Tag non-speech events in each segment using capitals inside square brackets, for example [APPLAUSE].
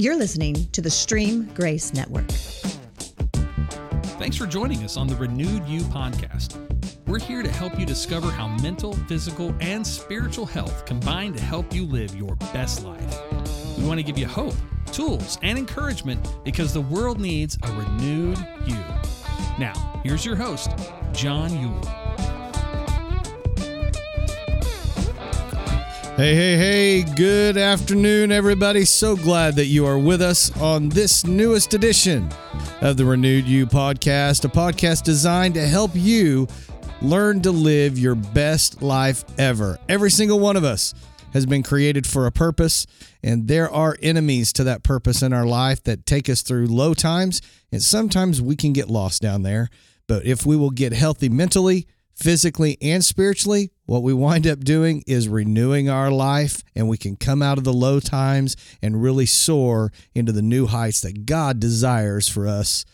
You're listening to the Stream Grace Network. Thanks for joining us on the Renewed You podcast. We're here to help you discover how mental, physical, and spiritual health combine to help you live your best life. We want to give you hope, tools, and encouragement because the world needs a renewed you. Now, here's your host, John Yule. Hey, hey, hey, good afternoon, everybody. So glad that you are with us on this newest edition of the Renewed You podcast, a podcast designed to help you learn to live your best life ever. Every single one of us has been created for a purpose, and there are enemies to that purpose in our life that take us through low times, and sometimes we can get lost down there. But if we will get healthy mentally, physically and spiritually, what we wind up doing is renewing our life and we can come out of the low times and really soar into the new heights that God desires for us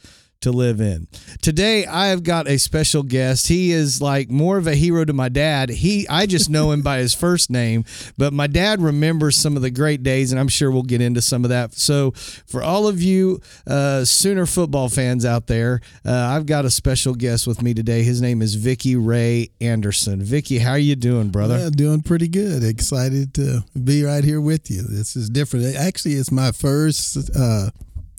to live in. Today I have got a special guest. He is like more of a hero to my dad. He I just know him by his first name, but my dad remembers some of the great days and I'm sure we'll get into some of that. So for all of you uh, Sooner football fans out there, uh, I've got a special guest with me today. His name is Vicky Ray Anderson. Vicky, how are you doing, brother? Yeah, doing pretty good. Excited to be right here with you. This is different. Actually, it's my first uh,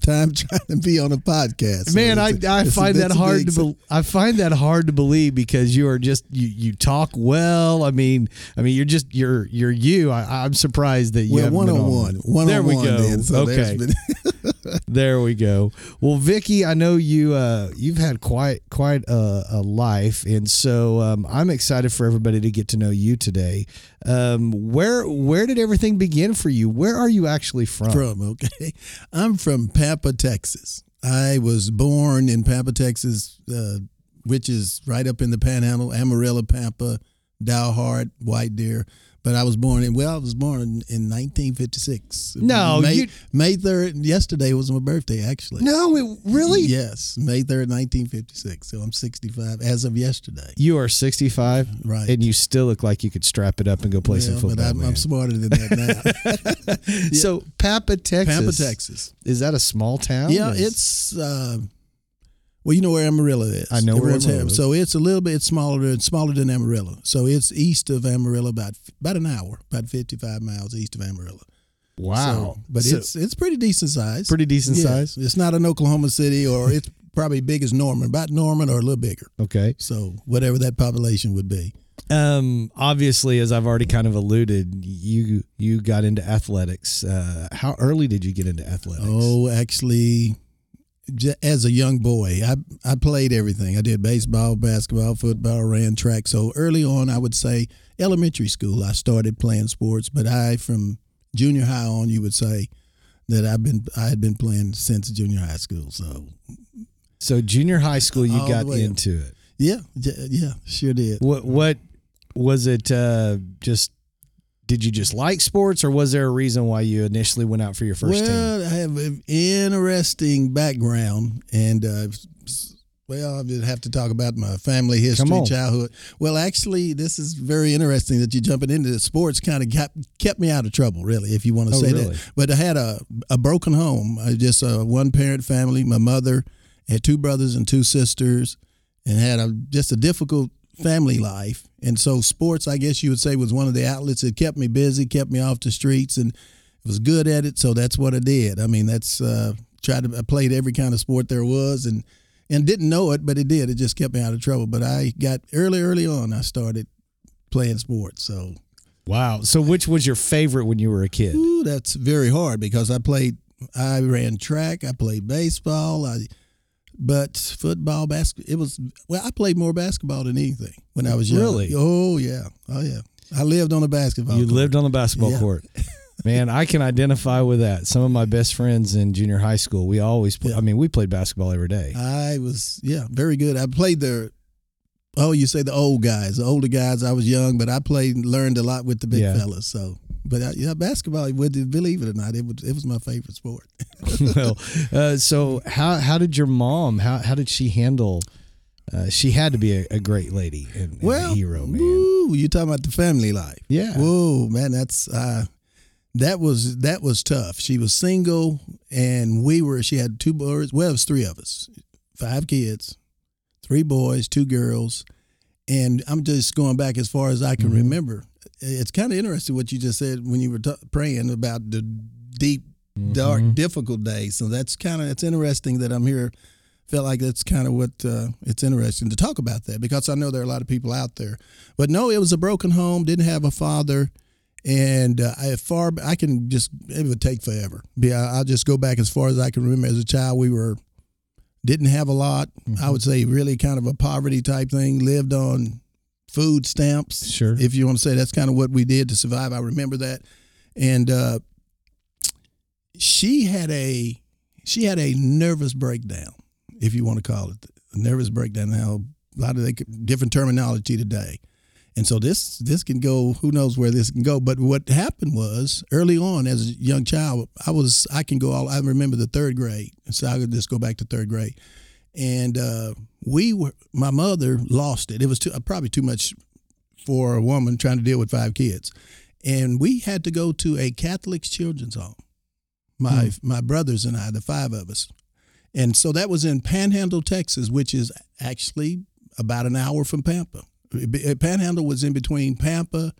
time [LAUGHS] trying to be on a podcast. Man, I, I find that hard to be, I find that hard to believe because you are just you you talk well. I mean, I mean you're just you're you're you. I, am surprised that you well, one on one. One there on we one. go. Then, so okay. [LAUGHS] [LAUGHS] there we go. Well, Vicky, I know you uh, you've had quite quite a, a life, and so um, I'm excited for everybody to get to know you today. Um, where where did everything begin for you? Where are you actually from? From okay, I'm from Pampa, Texas. I was born in Pampa, Texas, uh, which is right up in the Panhandle, Amarillo, Pampa, Dalhart, White Deer but I was born in well, I was born in, in 1956. No, May, you, May 3rd. Yesterday was my birthday, actually. No, it really. Yes, May 3rd, 1956. So I'm 65 as of yesterday. You are 65, right? And you still look like you could strap it up and go play yeah, some football. But I'm, I'm, smarter than that now. [LAUGHS] yeah. So Pampa, Texas. Pampa, Texas. Is that a small town? Yeah, it's. Uh, well, you know where Amarillo is. I know where Amarillo is. So it's a little bit smaller than smaller than Amarillo. So it's east of Amarillo, about about an hour, about fifty five miles east of Amarillo. Wow! So, but so, it's it's pretty decent size. Pretty decent yeah. size. It's not an Oklahoma City, or it's probably big as Norman, about Norman or a little bigger. Okay. So whatever that population would be. Um, obviously, as I've already kind of alluded, you you got into athletics. Uh, how early did you get into athletics? Oh, actually, as a young boy, I I played everything. I did baseball, basketball, football, ran track. So early on, I would say elementary school, I started playing sports. But I, from junior high on, you would say that I've been I had been playing since junior high school. So, so junior high school, you got into it. Yeah, yeah, sure did. What what was it? Uh, just did you just like sports or was there a reason why you initially went out for your first well, team? I have an interesting background and uh, well, I would have to talk about my family history, childhood. Well, actually, this is very interesting that you're jumping into sports. Kind of kept kept me out of trouble, really, if you want to oh, say really? that. But I had a a broken home. I just a one parent family. My mother had two brothers and two sisters, and had a just a difficult family life. And so sports, I guess you would say, was one of the outlets that kept me busy, kept me off the streets, and was good at it. So that's what I did. I mean, that's uh, tried to I played every kind of sport there was, and and didn't know it, but it did. It just kept me out of trouble. But I got early, early on. I started playing sports. So wow. So which was your favorite when you were a kid? Ooh, that's very hard because I played. I ran track. I played baseball. I but football, basketball, it was, well, I played more basketball than anything when I was young. Really? Oh, yeah. Oh, yeah. I lived on a basketball You court. lived on a basketball Yeah. court. [LAUGHS] Man, I can identify with that. Some of my best friends in junior high school, we always play, Yeah. I mean, we played basketball every day. I was, yeah, very good. I played the, oh, you say the old guys, the older guys. I was young, but I played learned a lot with the big Yeah. fellas. So, but I, yeah, basketball, whether believe it or not, it was, it was my favorite sport. [LAUGHS] well, uh, so how how did your mom how how did she handle? Uh, she had to be a, a great lady and, and well, a hero, man. Woo, you talking about the family life? Yeah. Whoa, man, that's uh, that was that was tough. She was single, and we were. She had two boys. Well, it was three of us, five kids, three boys, two girls, and I'm just going back as far as I can remember. It's kind of interesting what you just said when you were t- praying about the deep, dark, difficult days. So that's kind of it's interesting that I'm here. Felt like that's kind of what uh, it's interesting to talk about that because I know there are a lot of people out there. But no, it was a broken home. Didn't have a father and uh, I far I can just it would take forever. Be I- I'll just go back as far as I can remember. As a child, we were didn't have a lot. I would say really kind of a poverty type thing. Lived on food stamps, Sure. if you want to say that's kind of what we did to survive. I remember that, and uh, she had a she had a nervous breakdown, if you want to call it a nervous breakdown. Now a lot of they, different terminology today. And so this this can go. Who knows where this can go? But what happened was early on, as a young child, I was I can go all. I remember the third grade, so I could just go back to third grade, and uh, we were. My mother lost it. It was too, probably too much for a woman trying to deal with five kids, and we had to go to a Catholic children's home. My my brothers and I, the five of us, and so that was in Panhandle, Texas, which is actually about an hour from Pampa. Uh, Panhandle was in between Pampa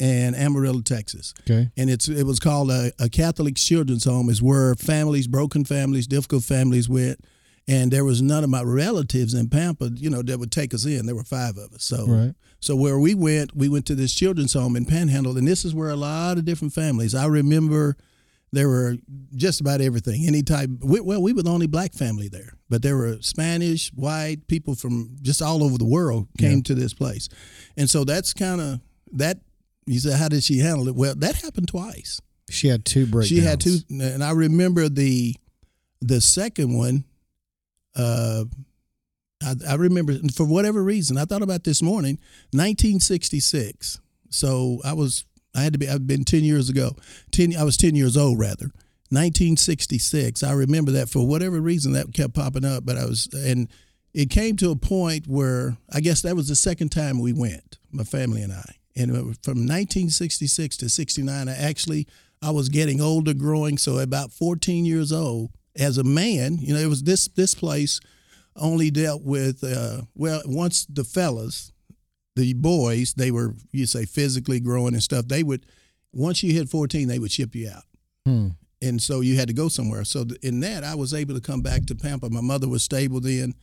and Amarillo, Texas. Okay. And it's it was called a, a Catholic children's home. Is where families, broken families, difficult families went. And there was none of my relatives in Pampa, you know, that would take us in. There were five of us. So Right. so where we went, we went to this children's home in Panhandle, and this is where a lot of different families. I remember there were just about everything, any type. We, well, we were the only black family there, but there were Spanish, white people from just all over the world came to this place, and so that's kind of that. You said, how did she handle it? Well, that happened twice. She had two breakdowns. She had two, and I remember the the second one. Uh, I, I remember for whatever reason I thought about this morning, 1966. So I was I had to be I've been 10 years ago. 10 I was 10 years old rather. 1966. I remember that for whatever reason that kept popping up, but I was and it came to a point where I guess that was the second time we went, my family and I. And from 1966 to 69, I actually I was getting older, growing. So about 14 years old, as a man, you know, it was this this place only dealt with uh, well, once the fellas, the boys, they were you say physically growing and stuff. They would once you hit 14, they would ship you out Hmm. and so you had to go somewhere. So in that, I was able to come back to Pampa. My mother was stable then,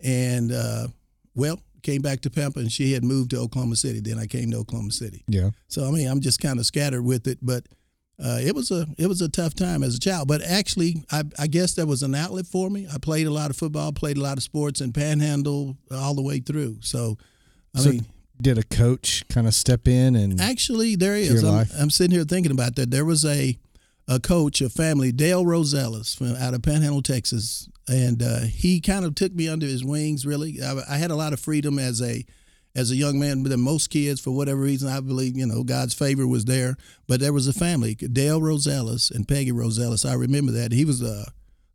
and uh, well, came back to Pampa, and she had moved to Oklahoma City. Then I came to Oklahoma City. Yeah. So I mean, I'm just kind of scattered with it, but uh, it was a it was a tough time as a child. But actually, I, I guess that was an outlet for me. I played a lot of football, played a lot of sports, and Panhandle all the way through. So, I So mean, did a coach kind of step in and Actually, there is. I'm. I'm sitting here thinking about that. There was a a coach, a family, Dale Rosellas from out of Panhandle, Texas, and uh, he kind of took me under his wings. Really, I, I had a lot of freedom as a as a young man. But than most kids, for whatever reason, I believe you know God's favor was there. But there was a family, Dale Rosellas and Peggy Rosellas. I remember that he was uh,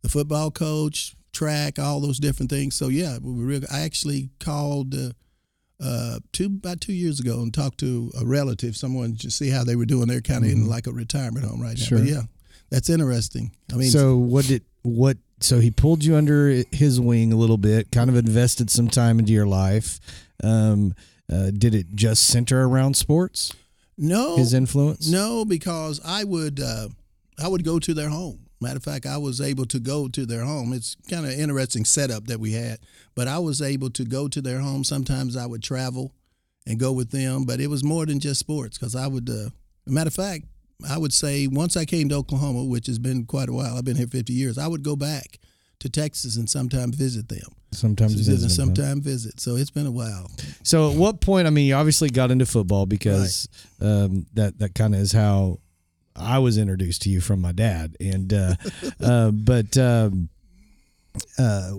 the football coach, track, all those different things. So yeah, we were real, I actually called. Uh, uh, two about two years ago and talked to a relative, someone to see how they were doing. They're kind of in like a retirement home right now. Sure. But yeah, that's interesting. I mean, so what did what so he pulled you under his wing a little bit, kind of invested some time into your life. Um, uh, did it just center around sports? no, His influence? no, because I would uh, I would go to their home. Matter of fact, I was able to go to their home. It's kind of interesting setup that we had, but I was able to go to their home. Sometimes I would travel and go with them, but it was more than just sports because I would. Uh, matter of fact, I would say once I came to Oklahoma, which has been quite a while. I've been here 50 years. I would go back to Texas and sometimes visit them. Sometimes Visit visit and him, huh? sometime visit. So it's been a while. So at what point? I mean, you obviously got into football because um, that that kind of is how I was introduced to you from my dad. And uh, [LAUGHS] uh, but um, uh,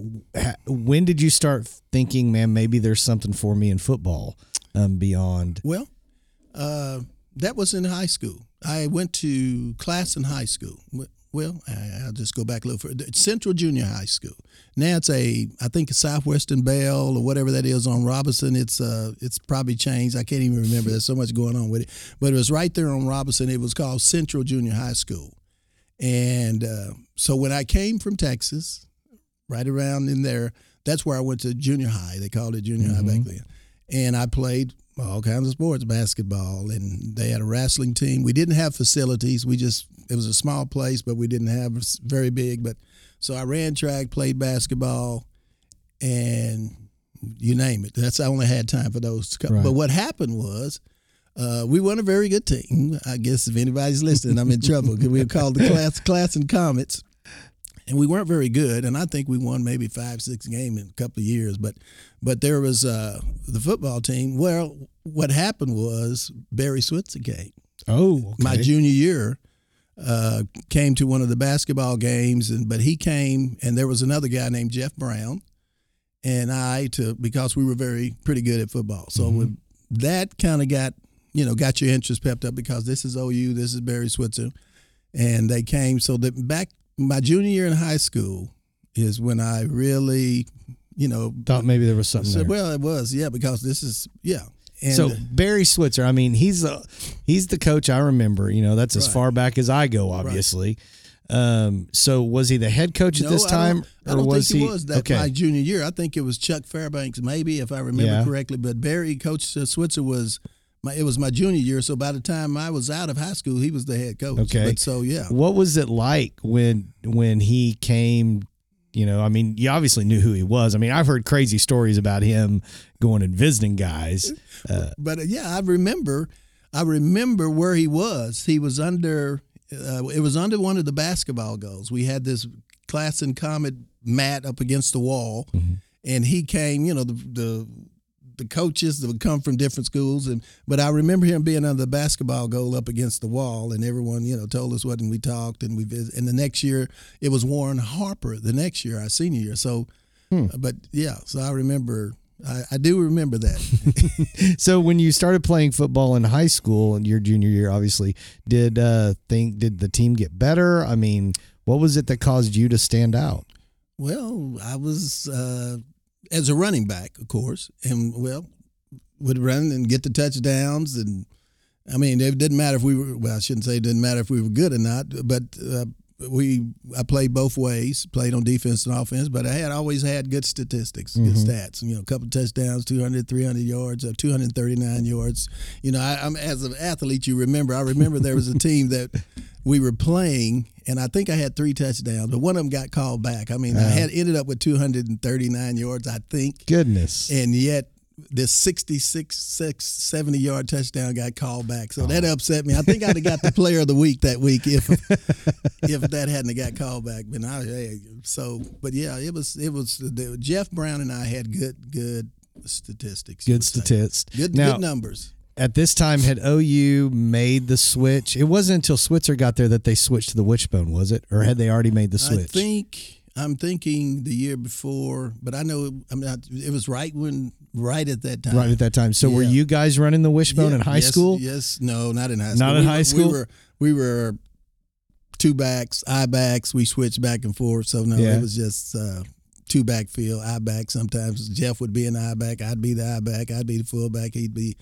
when did you start thinking, man, maybe there's something for me in football um, beyond? Well, uh, that was in high school. I went to Classen high school. Well, I, will just go back a little further. Central Junior High School. Now it's a, I think a Southwestern Bell or whatever that is on Robinson. It's uh, it's probably changed. I can't even remember. There's so much going on with it. But it was right there on Robinson. It was called Central Junior High School. And uh, so when I came from Texas, right around in there, that's where I went to junior high. They called it junior mm-hmm. high back mm-hmm. then. And I played all kinds of sports, basketball, and they had a wrestling team. We didn't have facilities. We just it was a small place, but we didn't have very big. But so I ran track, played basketball, and you name it. That's I only had time for those. Right. But what happened was. Uh, we weren't a very good team. I guess if anybody's listening, I'm in [LAUGHS] trouble because we were called the class Classen comets and we weren't very good. And I think we won maybe five, six games in a couple of years. But but there was uh, the football team. Well, what happened was Barry Switzer came. Oh, okay. my junior year. Uh, came to one of the basketball games, and but he came, and there was another guy named Jeff Brown, and I to because we were very pretty good at football. So mm-hmm. that kind of got you know got your interest pepped up because this is OU, this is Barry Switzer, and they came. So that back my junior year in high school is when I really, you know, thought maybe there was something. There. Well, it was, yeah, because this is, yeah. And so Barry Switzer, I mean, he's the he's the coach I remember. You know, that's as right. far back as I go, obviously. Right. Um, so was he the head coach at no, this time, I don't, I don't was think he, was that okay. my junior year? I think it was Chuck Fairbanks, maybe if I remember yeah. correctly. But Barry, Coach Switzer was my, it was my junior year, so by the time I was out of high school, he was the head coach. Okay. But so yeah. What was it like when when he came? You know, I mean, you obviously knew who he was. I mean, I've heard crazy stories about him going and visiting guys. Uh, but uh, yeah, I remember. I remember where he was. He was under. Uh, it was under one of the basketball goals. We had this Classen comet mat up against the wall, mm-hmm. and he came. You know, the the the coaches that would come from different schools. And but I remember him being under the basketball goal up against the wall, and everyone you know told us what, and we talked, and we visited. And the next year it was Warren Harper. The next year, our senior year. So, hmm. but yeah, so I remember. I, I do remember that. [LAUGHS] so when you started playing football in high school and your junior year, obviously, did uh think did the team get better? I mean, what was it that caused you to stand out? Well, I was uh, as a running back, of course, and well, would run and get the touchdowns. And I mean, it didn't matter if we were. Well, I shouldn't say it didn't matter if we were good or not, but uh, we I played both ways, played on defense and offense, but I had always had good statistics, mm-hmm. good stats. You know, a couple touchdowns, 200, 300 yards, uh, 239 yards. You know, I, am as an athlete, you remember. I remember there was a team that we were playing, and I think I had three touchdowns, but one of them got called back. I mean, uh, I had ended up with 239 yards, I think. Goodness. And yet this 66, 70 yard touchdown got called back. So oh. that upset me. I think I'd have got the [LAUGHS] player of the week that week if if that hadn't got called back. But I, so, but yeah, it was it was the, Jeff Brown and I had good good statistics. Good statistics. Good, now, good numbers. At this time, had OU made the switch? It wasn't until Switzer got there that they switched to the wishbone, was it? Or had they already made the switch? I think I'm thinking the year before, but I know I mean, it was right when, right at that time. Right at that time. So yeah. were you guys running the wishbone yeah, in high yes, school? Yes, no, not in high school. Not in we, high school. We were we were two backs, I backs. We switched back and forth. So no, yeah. it was just uh, two backfield, I back. Sometimes Jeff would be an I back, I'd be the I back, I'd be the fullback, he'd be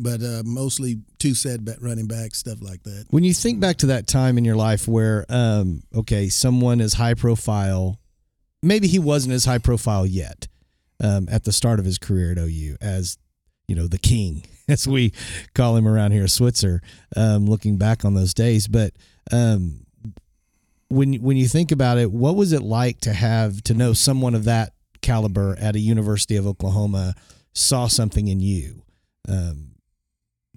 but uh, mostly two set running backs, stuff like that. When you think back to that time in your life where, um, okay, someone is high profile, maybe he wasn't as high profile yet um, at the start of his career at OU as you know the king, [LAUGHS] as we call him around here, Switzer. Um, looking back on those days, but um, when when you think about it, what was it like to have to know someone of that caliber at a University of Oklahoma saw something in you? Um,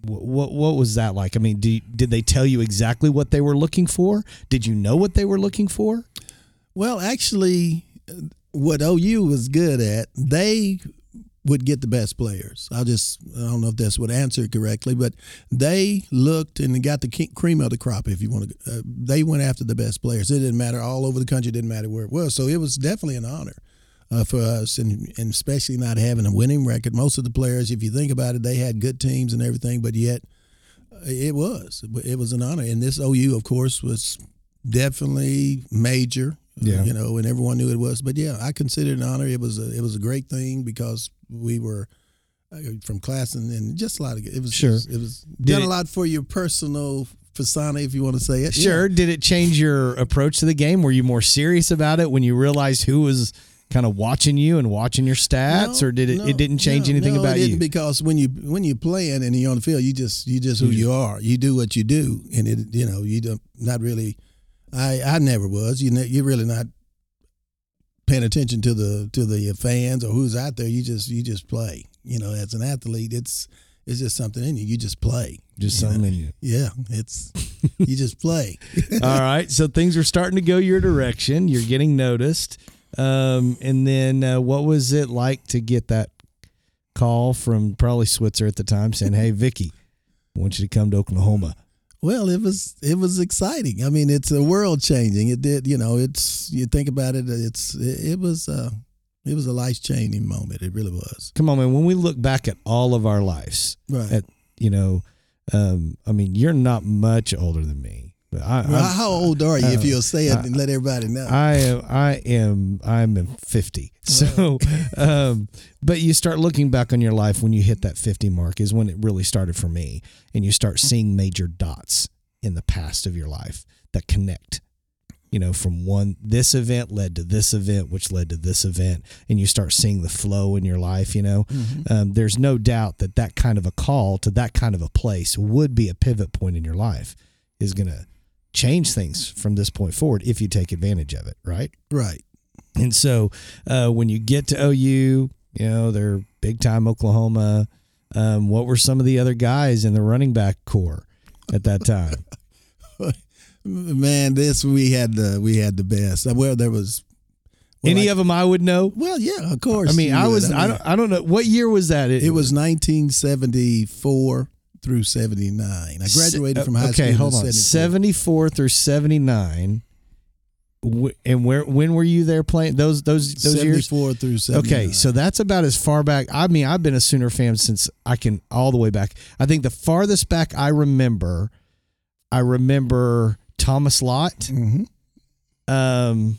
what what was that like? I mean, do, did they tell you exactly what they were looking for? Did you know what they were looking for? Well, actually, what OU was good at, they would get the best players. I just I don't know if that's what answered correctly, but they looked and got the cream of the crop. If you want to, uh, they went after the best players. It didn't matter all over the country. It didn't matter where it was. So it was definitely an honor uh, for us, and, and especially not having a winning record. Most of the players, if you think about it, they had good teams and everything, but yet uh, it was it was an honor. And this OU, of course, was definitely major. Yeah. you know, and everyone knew it was. But yeah, I consider it an honor. It was a it was a great thing because we were uh, from Classen, and just a lot of it was Sure. it was, was Did done a lot for your personal persona, if you want to say it. Yeah. Sure. Did it change your approach to the game? Were you more serious about it when you realized who was kind of watching you and watching your stats, No, or did it? no, it didn't change no, anything about you. because when you when you're playing and you're on the field, you just you just who you are. You do what you do, and it you know you don't not really. I I never was. You ne- you're really not paying attention to the to the fans or who's out there. You just you just play. You know, as an athlete, it's it's just something in you. You just play. Just You know? something in you. Yeah, it's you just play. [LAUGHS] All right. So things are starting to go your direction. You're getting noticed. Um, and then uh, what was it like to get that call from probably Switzer at the time saying, "Hey, Vicky, I want you to come to Oklahoma." Well, it was it was exciting. I mean, it's a world changing. It did, you know. It's you think about it. It's it, it was uh, it was a life changing moment. It really was. Come on, man. When we look back at all of our lives, Right. at you know, um, I mean, you're not much older than me. I, well, how old are you? if uh, you'll say it and let everybody know. I am I am I'm in 50. So um but you start looking back on your life when you hit that 50 mark is when it really started for me and you start seeing major dots in the past of your life that connect. You know, from one this event led to this event, which led to this event, and you start seeing the flow in your life. You know, um, there's no doubt that that kind of a call to that kind of a place would be a pivot point in your life. Is going to change things from this point forward if you take advantage of it, right? right. And so uh, when you get to OU, you know, they're big time Oklahoma. Um, what were some of the other guys in the running back core at that time? [LAUGHS] [LAUGHS] Man, this we had the we had the best. Well, there was well, Any like- of them I would know. Well, yeah, of course. I mean, I was I, mean, don't I don't know what year was that? It was 1974 through 79. I graduated from high school. Okay, in hold on. 74. 74 through 79. Wh- And where when were you there playing those those those years? 74 through 79. Okay, so that's about as far back. I mean, I've been a Sooner fan since I can all the way back. I think the farthest back I remember, I remember Thomas Lott. Mhm. Um,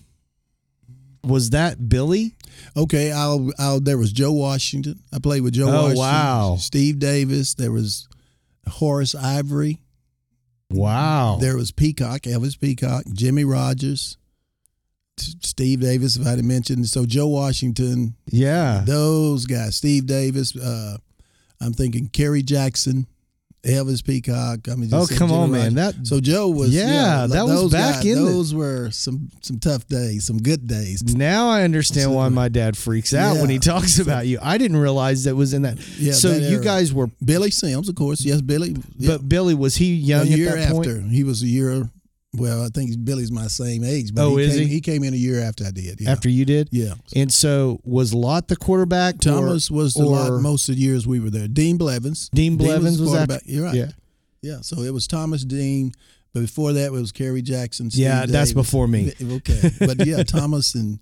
was that Billy? Okay, I'll, I'll, there was Joe Washington. I played with Joe Oh, Washington. wow. Steve Davis. There was Horace Ivory. Wow. There was Peacock, Elvis Peacock, Jimmy Rogers, Steve Davis, if I had mentioned. So Joe Washington, yeah. those guys, Steve Davis. Uh, I'm thinking Kerry Jackson, Elvis Peacock. I mean, Oh, come on, man. That So Joe was Yeah, like that was back guys, in the- Those were some some tough days, some good days. now I understand why my dad freaks out when he Yeah. talks about you. I didn't realize that was in that. Yeah, so that you guys were, Billy Sims, of course. Yes, Billy. Yeah. but Billy was he young a year at that point? He was a year. Well, I think Billy's my same age. But Oh, he is came, he? He came in a year after I did. Yeah. After you did, yeah. and so was Lott the quarterback? or- Thomas was the lot most of the years we were there. Dean Blevins. Dean Blevins was quarterback. after- You're right. Yeah. Yeah. So it was Thomas Dean. But before that, it was Kerry Jackson. Steve Yeah, that's before me. [LAUGHS] Okay. But yeah, [LAUGHS] Thomas and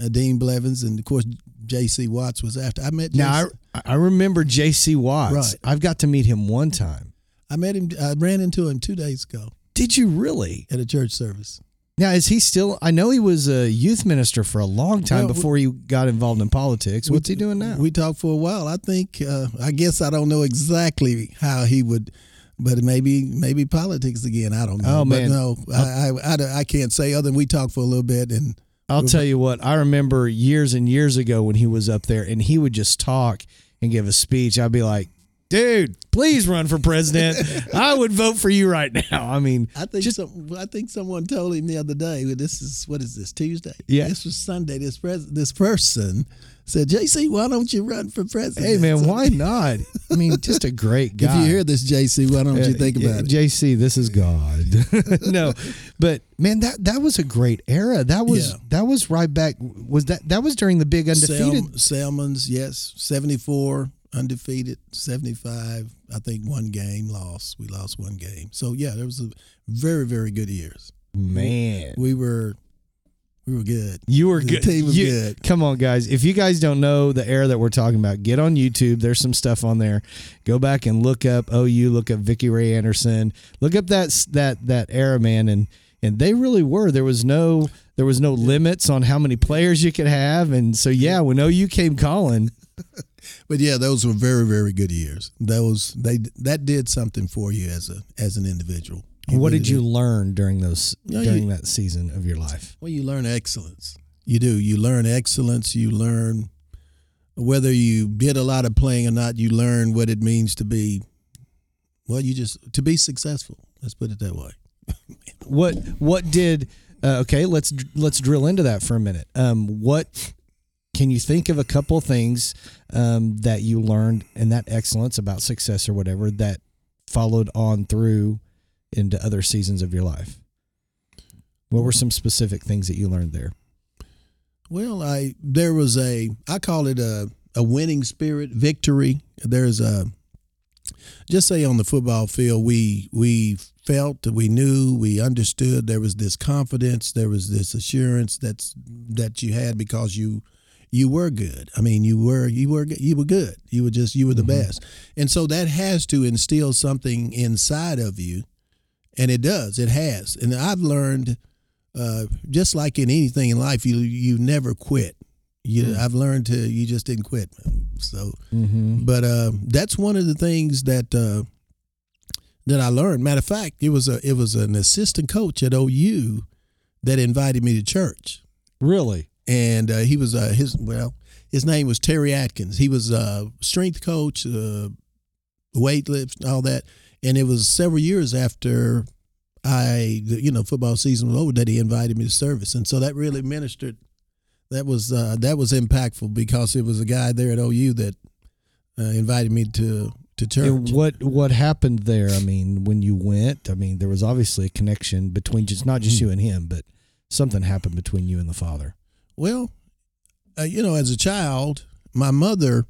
uh, Dean Blevins. And of course, J.C. Watts was after. I met Now I, I remember J.C. Watts. Right. I've got to meet him one time. I met him. I ran into him two days ago Did you really? at a church service. Now is he still? I know he was a youth minister for a long time Well, before he got involved in politics. What's he doing now? We talked for a while. I think. Uh, I guess I don't know exactly how he would, but maybe maybe politics again. I don't know. Oh, man. But no, I, I, I, I can't say other than we talked for a little bit and. I'll tell you what. I remember years and years ago when he was up there, and he would just talk and give a speech. I'd be like, "Dude, please run for president. [LAUGHS] I would vote for you right now." I mean, I think Just- some, I think someone told him the other day. well, This is what is this Tuesday? Yeah. this was Sunday. This pres- this person said, "JC, why don't you run for president?" hey man, why [LAUGHS] not? I mean, just a great guy. If you hear this, JC, why don't you Uh, think about it? JC, this is God. [LAUGHS] no, but man, that that was a great era. That was Yeah. that was right back. Was that that was during the big undefeated? Sal- Salmons, yes, seventy four undefeated, seventy five. I think one game lost. We lost one game. So yeah, there was a very very good years. Man, We were we were good. you were The good. team was You- good. Come on, guys. If you guys don't know the era that we're talking about, get on YouTube. There's some stuff on there. Go back and look up OU. Look up Vicky Ray Anderson. Look up that that that era, man. And and they really were. There was no there was no limits on how many players you could have, and so yeah, when OU came calling, But yeah, those were very very good years. Those they that did something for you as a as an individual. It what really did you learn during those Yeah, during you- that season of your life? Well, you learn excellence. You do. You learn excellence. You learn whether you did a lot of playing or not. You learn what it means to be. Well, you just to be successful. Let's put it that way. What what did uh, okay? Let's let's drill into that for a minute. Um, what can you think of a couple things um, that you learned in that excellence about success or whatever that followed on through into other seasons of your life? What were some specific things that you learned there? Well, I there was a I call it a a winning spirit, victory. There's a just say on the football field we we felt we knew we understood there was this confidence there was this assurance that's that you had because you you were good. I mean you were you were you were good. You were just you were the best. And so that has to instill something inside of you and it does. It has. And i've learned uh, just like in anything in life you you never quit. You i've learned to you just didn't quit. So Mm-hmm. but uh, that's one of the things that uh, that I learned. Matter of fact, it was a it was an assistant coach at OU that invited me to church, Really? And uh, he was uh, his well his name was Terry Atkins. He was a strength coach, uh, weight lift, all that, and it was several years after I you know football season was over that he invited me to service, and so that really ministered. That was uh, that was impactful because it was a guy there at OU that uh, invited me to to church. And what what happened there? I mean, when you went, I mean, there was obviously a connection between just not just you and him, but something happened between you and the father. Well, uh, you know, as a child, my mother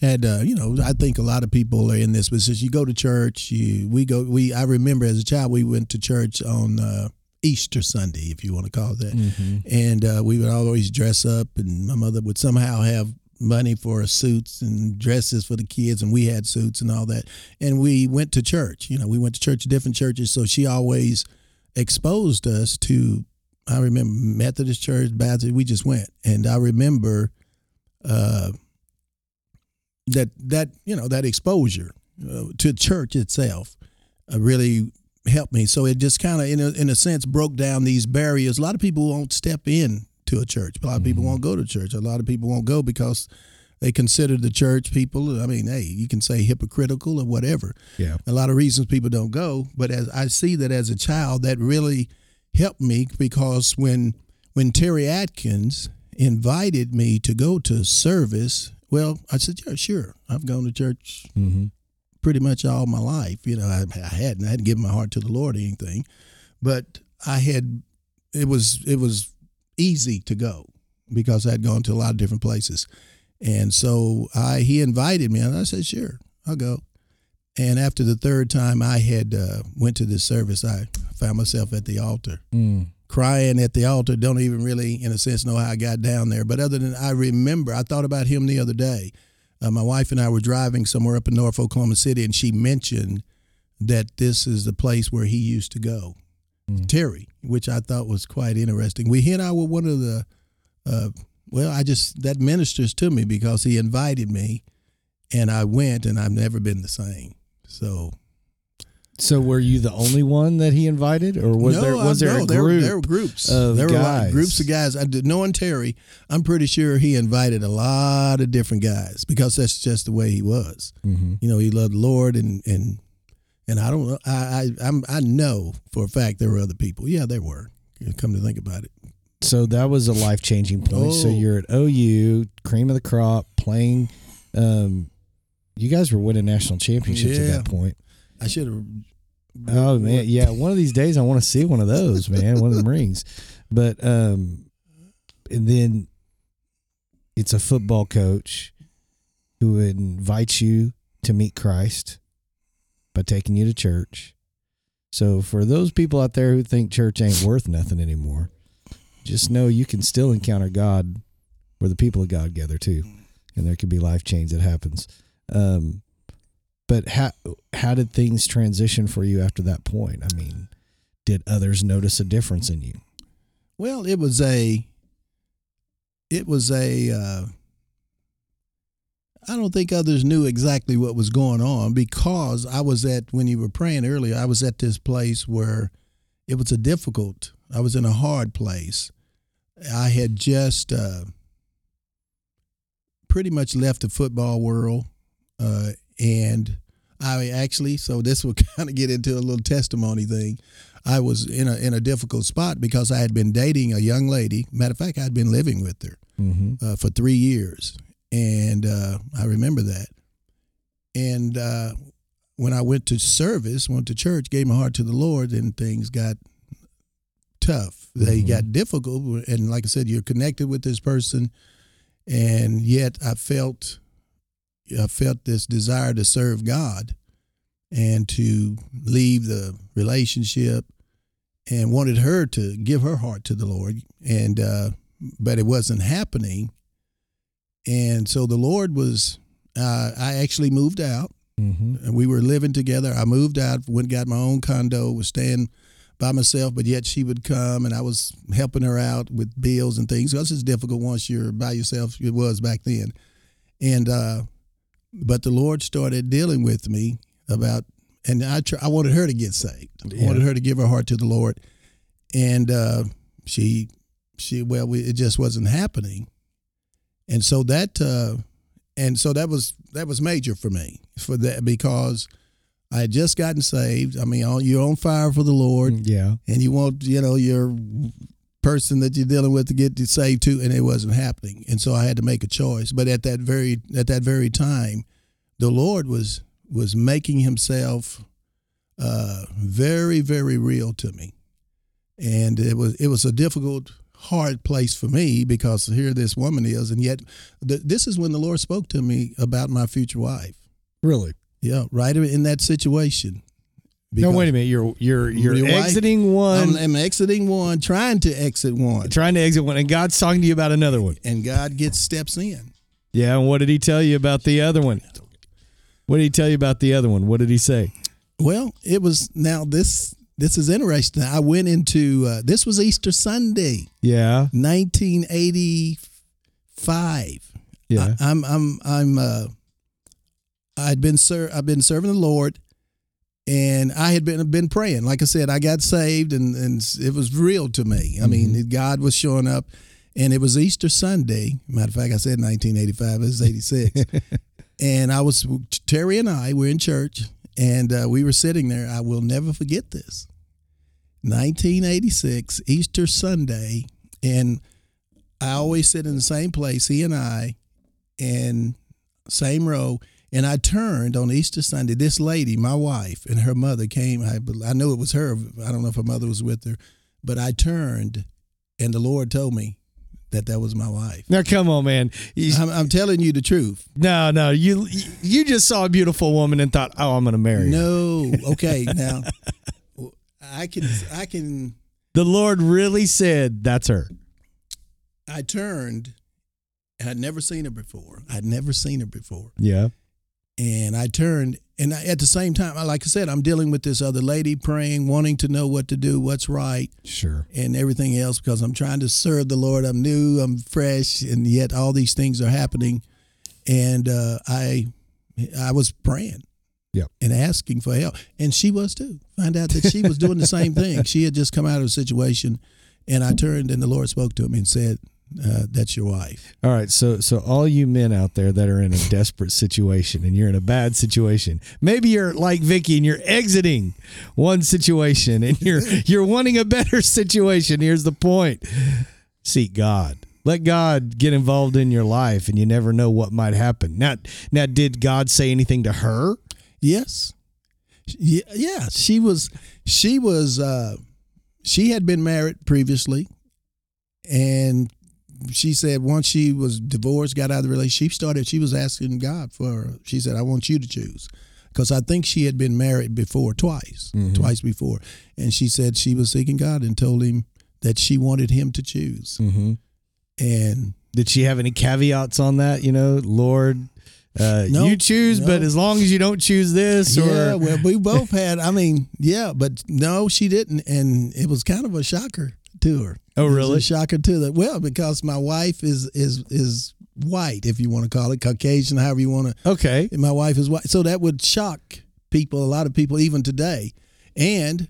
had, uh, you know, I think a lot of people are in this position. You go to church, you we go. We I remember as a child we went to church on uh, Easter Sunday, if you want to call it that, Mm-hmm. and uh, we would always dress up, and my mother would somehow have money for suits and dresses for the kids, and we had suits and all that, and we went to church. You know, we went to church, different churches, so she always exposed us to. I remember Methodist Church, Baptist. We just went, and I remember uh, that that you know that exposure uh, to church itself uh, really helped me. So it just kind of, in a, in a sense, broke down these barriers. A lot of people won't step in to a church. A lot of people won't go to church. A lot of people won't go because they consider the church people. I mean, hey, you can say hypocritical or whatever. Yeah. A lot of reasons people don't go. But as I see that as a child, that really helped me because when when Terry Atkins invited me to go to service, well, I said, yeah, sure. I've gone to church Mm-hmm. pretty much all my life. You know, I, I hadn't, I hadn't given my heart to the Lord or anything, but I had, it was, it was easy to go because I'd gone to a lot of different places. And so I, he invited me and I said, sure, I'll go. And after the third time I had uh, went to this service, I found myself at the altar Mm. crying at the altar. Don't even really, in a sense, know how I got down there. But other than I remember, I thought about him the other day. Uh, my wife and I were driving somewhere up in North Oklahoma City, and she mentioned that this is the place where he used to go, Terry, which I thought was quite interesting. We he and I were one of the, uh, well, I just that ministers to me because he invited me, and I went, and I've never been the same. So So were you the only one that he invited, or was no, there was I- there no, a there, group? there were groups. of there were a lot- guys? groups of guys. I did, knowing Terry, I'm pretty sure he invited a lot of different guys because that's just the way he was. Mm-hmm. You know, he loved the Lord, and and and I don't know. I I I'm, I know for a fact there were other people. Yeah, there were. Come to think about it. So that was a life changing point. So Oh. you're at OU, cream of the crop, playing. Um, you guys were winning national championships at that point. I should have. Oh man, yeah. One of these days, I want to see one of those, man. One of them rings. But um, and then it's a football coach who invites you to meet Christ by taking you to church. So for those people out there who think church ain't worth nothing anymore, just know you can still encounter God where the people of God gather too, and there could be life change that happens. Um, but how how did things transition for you after that point? I mean, did others notice a difference in you? Well, it was a, it was a. Uh, I don't think others knew exactly what was going on because I was at when you were praying earlier. I was at this place where it was a difficult. I was in a hard place. I had just uh, pretty much left the football world, uh, and I actually. So this will [LAUGHS] kind of get into a little testimony thing. I was in a in a difficult spot because I had been dating a young lady. Matter of fact, I had been living with her Mm-hmm. uh, for three years, and uh, I remember that. And uh, when I went to service, went to church, gave my heart to the Lord, and things got tough. They Mhm. got difficult, and like I said, you're connected with this person, and yet I felt, I felt this desire to serve God, and to leave the relationship, and wanted her to give her heart to the Lord, and uh, but it wasn't happening. And so the Lord was, uh, I actually moved out. Mm-hmm. And we were living together. I moved out, went got my own condo, was staying by myself, but yet she would come and I was helping her out with bills and things. Because it's difficult once you're by yourself. It was back then. And, uh, but the Lord started dealing with me about, and I, tr- I wanted her to get saved. I wanted her to give her heart to the Lord. And, uh, she, she, well, we, it just wasn't happening. And so that, uh, and so that was that was major for me for that because I had just gotten saved. I mean, you're on fire for the Lord, Yeah. and you want you know your person that you're dealing with to get saved too, and it wasn't happening. And so I had to make a choice. But at that very at that very time, the Lord was was making Himself uh, very very real to me, and it was it was a difficult hard place for me because here this woman is and yet th- this is when the lord spoke to me about my future wife Really? yeah right in that situation no, wait a minute. You're you're you're Your wife- exiting one, I'm, I'm exiting one trying to exit one trying to exit one, and God's talking to you about another one. and god gets steps in Yeah. And what did He tell you about the other one? What did He tell you about the other one? What did He say? well it was now this this is interesting i went into uh, this was easter sunday Yeah. 1985 Yeah. I, I'm I'm I'm uh I'd been ser- I've been serving the Lord and I had been been praying. Like I said, I got saved and and it was real to me. I mean, God was showing up and it was Easter Sunday. Matter of fact, I said 1985, it was 86. [LAUGHS] and I was Terry and I were in church and uh, we were sitting there. I will never forget this. 1986 Easter Sunday and I always sit in the same place, he and I, and same row. And I turned on Easter Sunday. This lady, my wife, and her mother came. I, I knew it was her. I don't know if her mother was with her, but I turned, and the Lord told me that that was my wife. Now, come on, man. You- I'm, I'm telling you the truth. no, no. You you just saw a beautiful woman and thought, oh, I'm going to marry her. No, [LAUGHS] okay, now I can, I can. The Lord really said, that's her. I turned. and I'd never seen her before. I'd never seen her before. Yeah. And I turned, and I, at the same time, I- like I said, I'm dealing with this other lady, praying, wanting to know what to do, what's right, Sure. and everything else because I'm trying to serve the Lord. I'm new, I'm fresh, and yet all these things are happening, and uh, I, I was praying. Yep. And asking for help. And she was too. Find out that she was doing the same [LAUGHS] thing. She had just come out of a situation. And I turned and the Lord spoke to me and said, uh, That's your wife. All right, so so all you men out there that are in a desperate situation and you're in a bad situation, maybe you're like Vicky and you're exiting one situation and you're [LAUGHS] you're wanting a better situation. Here's the point: seek God. Let God get involved in your life, and you never know what might happen. Now, now, did God say anything to her? Yes. Yeah, yeah. She was she was uh she had been married previously and she said once she was divorced, got out of the relationship, she started she was asking God for she said, I want you to choose. Because I think she had been married before twice, twice before. And she said she was seeking God and told him that she wanted him to choose. Mm-hmm. And Did she have any caveats on that? You know, Lord, uh, No, you choose, but as long as you don't choose this or Yeah, well, we both had. I mean, yeah, but no, she didn't, and it was kind of a shocker to her. Oh, really? a shocker to that. well, because my wife is is is white, if you want to call it Caucasian, however you want to. okay, My wife is white, so that would shock people, a lot of people, even today. And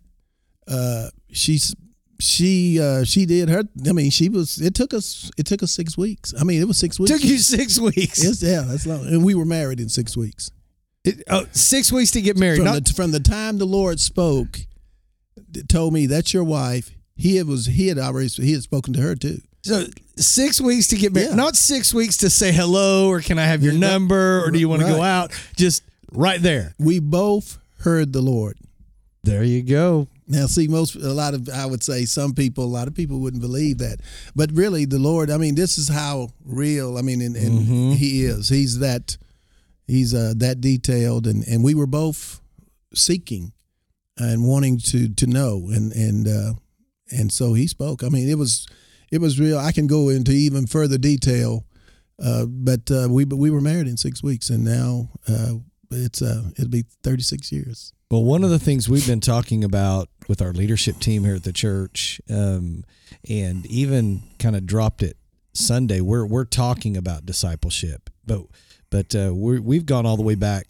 uh, she's she uh, she did her. I mean, she was. It took us. It took us six weeks. I mean, it was six weeks. took you six weeks. It's, yeah, that's long, and we were married in six weeks. It- oh, six weeks to get married. from Not, the from the time the Lord spoke, told me that's your wife. He had was he had already he had spoken to her too. so six weeks to get married. Yeah. Not six weeks to say hello or can I have your Yeah, number or do you want to go out? Just right there. We both heard the Lord. There you go. Now, see, most a lot of I would say some people, a lot of people wouldn't believe that, but really, the Lord. I mean, this is how real. I mean, and, and Mm-hmm. He is. He's that. He's uh, that detailed, and and we were both seeking and wanting to to know, and and uh, and so He spoke. I mean, it was it was real. I can go into even further detail, uh, but uh, we but we were married in six weeks, and now uh, it's uh, it'll be thirty six years. Well, one of the things we've been talking about with our leadership team here at the church, um, and even kind of dropped it Sunday, we're we're talking about discipleship, but but uh, we're, we've gone all the way back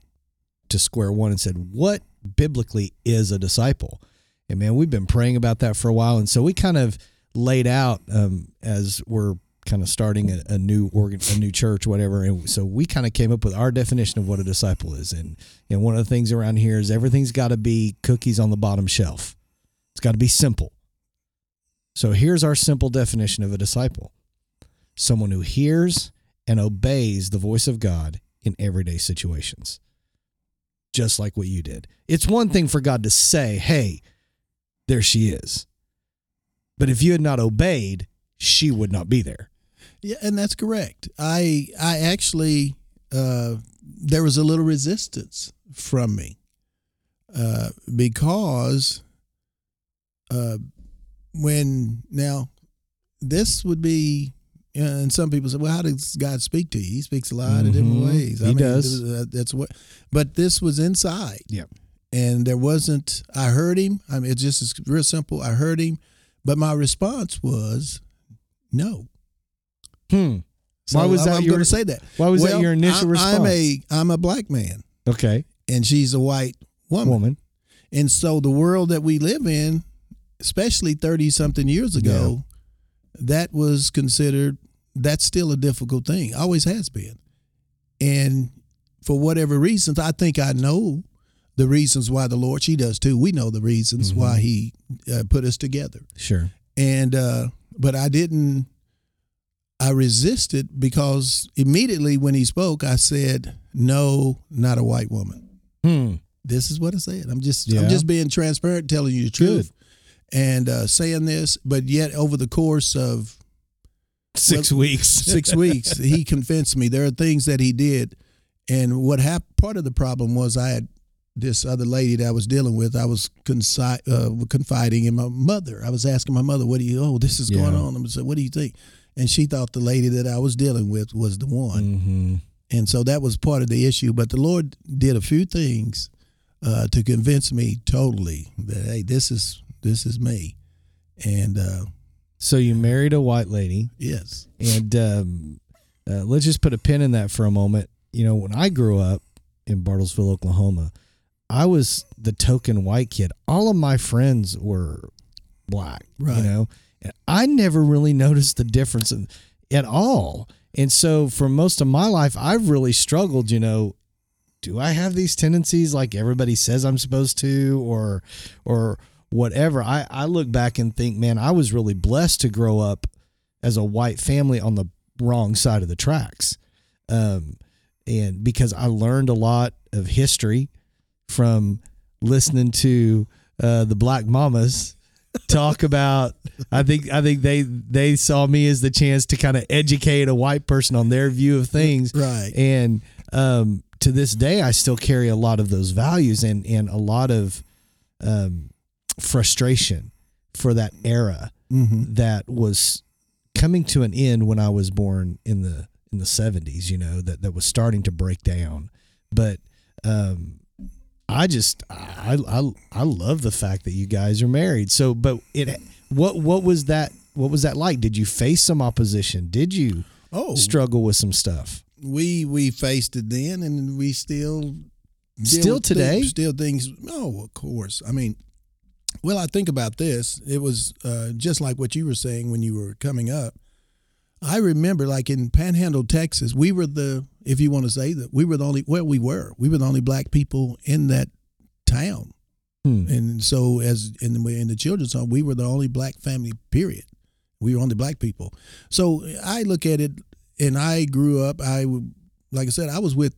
to square one and said, what biblically is a disciple? And man, we've been praying about that for a while, and so we kind of laid out um, as we're kind of starting a, a new organ, a new church, whatever. And so we kind of came up with our definition of what a disciple is. And and one of the things around here is everything's got to be cookies on the bottom shelf. It's got to be simple. So here's our simple definition of a disciple: someone who hears and obeys the voice of God in everyday situations. Just like what you did. It's one thing for God to say, "Hey, there she is." But if you had not obeyed, she would not be there. Yeah, and that's correct. I I actually uh, there was a little resistance from me uh, because uh, when now this would be you know, and some people say, well, how does God speak to you? He speaks a lot of different ways. He does. th- That's what, but this was inside. Yeah. And there wasn't. I heard him. I mean, it's just it's real simple. I heard him, but my response was no. Hmm. Why was that I'm your- going to say that. Why was that your initial I'm, response? I'm a I'm a black man, okay and she's a white woman. woman. and so the world that we live in, especially thirty something years ago, that was considered that's still a difficult thing. Always has been, and for whatever reasons, I think I know the reasons why the Lord. She does too. We know the reasons Mm-hmm. why He uh, put us together Sure. and uh but i didn't i resisted because immediately when he spoke i said no not a white woman Hmm. this is what i said i'm just Yeah. i'm just being transparent telling you the truth and uh saying this but yet over the course of Six Well, weeks. [LAUGHS] six weeks he convinced me there are things that he did and what happened part of the problem was i had this other lady that I was dealing with, I was consi- uh, confiding in my mother. I was asking my mother, "What do you? Oh, this is going on." I said, "What do you think?" And she thought the lady that I was dealing with was the one, Mm-hmm. and so that was part of the issue. But the Lord did a few things uh, to convince me totally that hey, this is this is me, and uh, So you married a white lady, yes, and um, uh, let's just put a pin in that for a moment. You know, when I grew up in Bartlesville, Oklahoma, I was the token white kid. All of my friends were black, Right. you know, and I never really noticed the difference in, at all. And so for most of my life, I've really struggled, you know, do I have these tendencies like everybody says I'm supposed to or or whatever. I, I look back and think, man, I was really blessed to grow up as a white family on the wrong side of the tracks. Um, and because I learned a lot of history from listening to uh, the Black Mamas talk about. I think I think they they saw me as the chance to kind of educate a white person on their view of things, right, and um, to this day, I still carry a lot of those values and and a lot of um, frustration for that era hmm that was coming to an end when I was born in the in the 70s, you know, that, that was starting to break down. But um, I just I, I I love the fact that you guys are married. So, but it what what was that what was that like? Did you face some opposition? Did you Oh, struggle with some stuff? we we faced it then, and we still Still today? things- still things. Oh, of course. I mean, well, I think about this. It was uh, just like what you were saying when you were coming up. I remember, like in Panhandle, Texas, we were the, if you want to say that, we were the only. Well, we were. We were the only black people in that town, Hmm. and so as in the, in the children's home, we were the only black family. Period. We were only black people. So I look at it, and I grew up. I like I said, I was with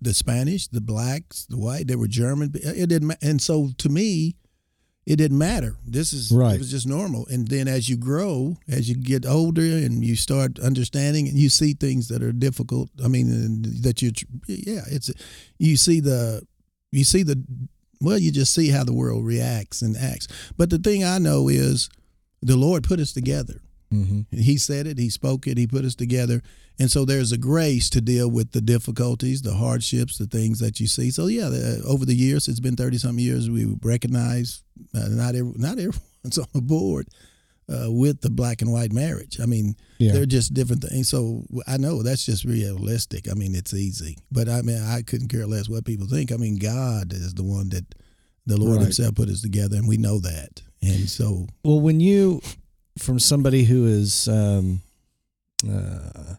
the Spanish, the blacks, the white. They were German. It didn't, and so to me, it didn't matter. This is Right. It was just normal. And then as you grow, as you get older, and you start understanding, and you see things that are difficult. I mean, that you, yeah, it's you see the, you see the, well, you just see how the world reacts and acts. But the thing I know is, the Lord put us together. Mm-hmm. He said it, he spoke it, he put us together. And so there's a grace to deal with the difficulties, the hardships, the things that you see. So yeah, the, over the years, it's been 30 something years, we recognize uh, not every, not everyone's [LAUGHS] on the board uh, with the black and white marriage. I mean, Yeah. they're just different things. So I know that's just realistic. I mean, it's easy. But I mean, I couldn't care less what people think. I mean, God is the one that the Lord Right. himself put us together, and we know that. And so Well, when you, from somebody who is um, uh,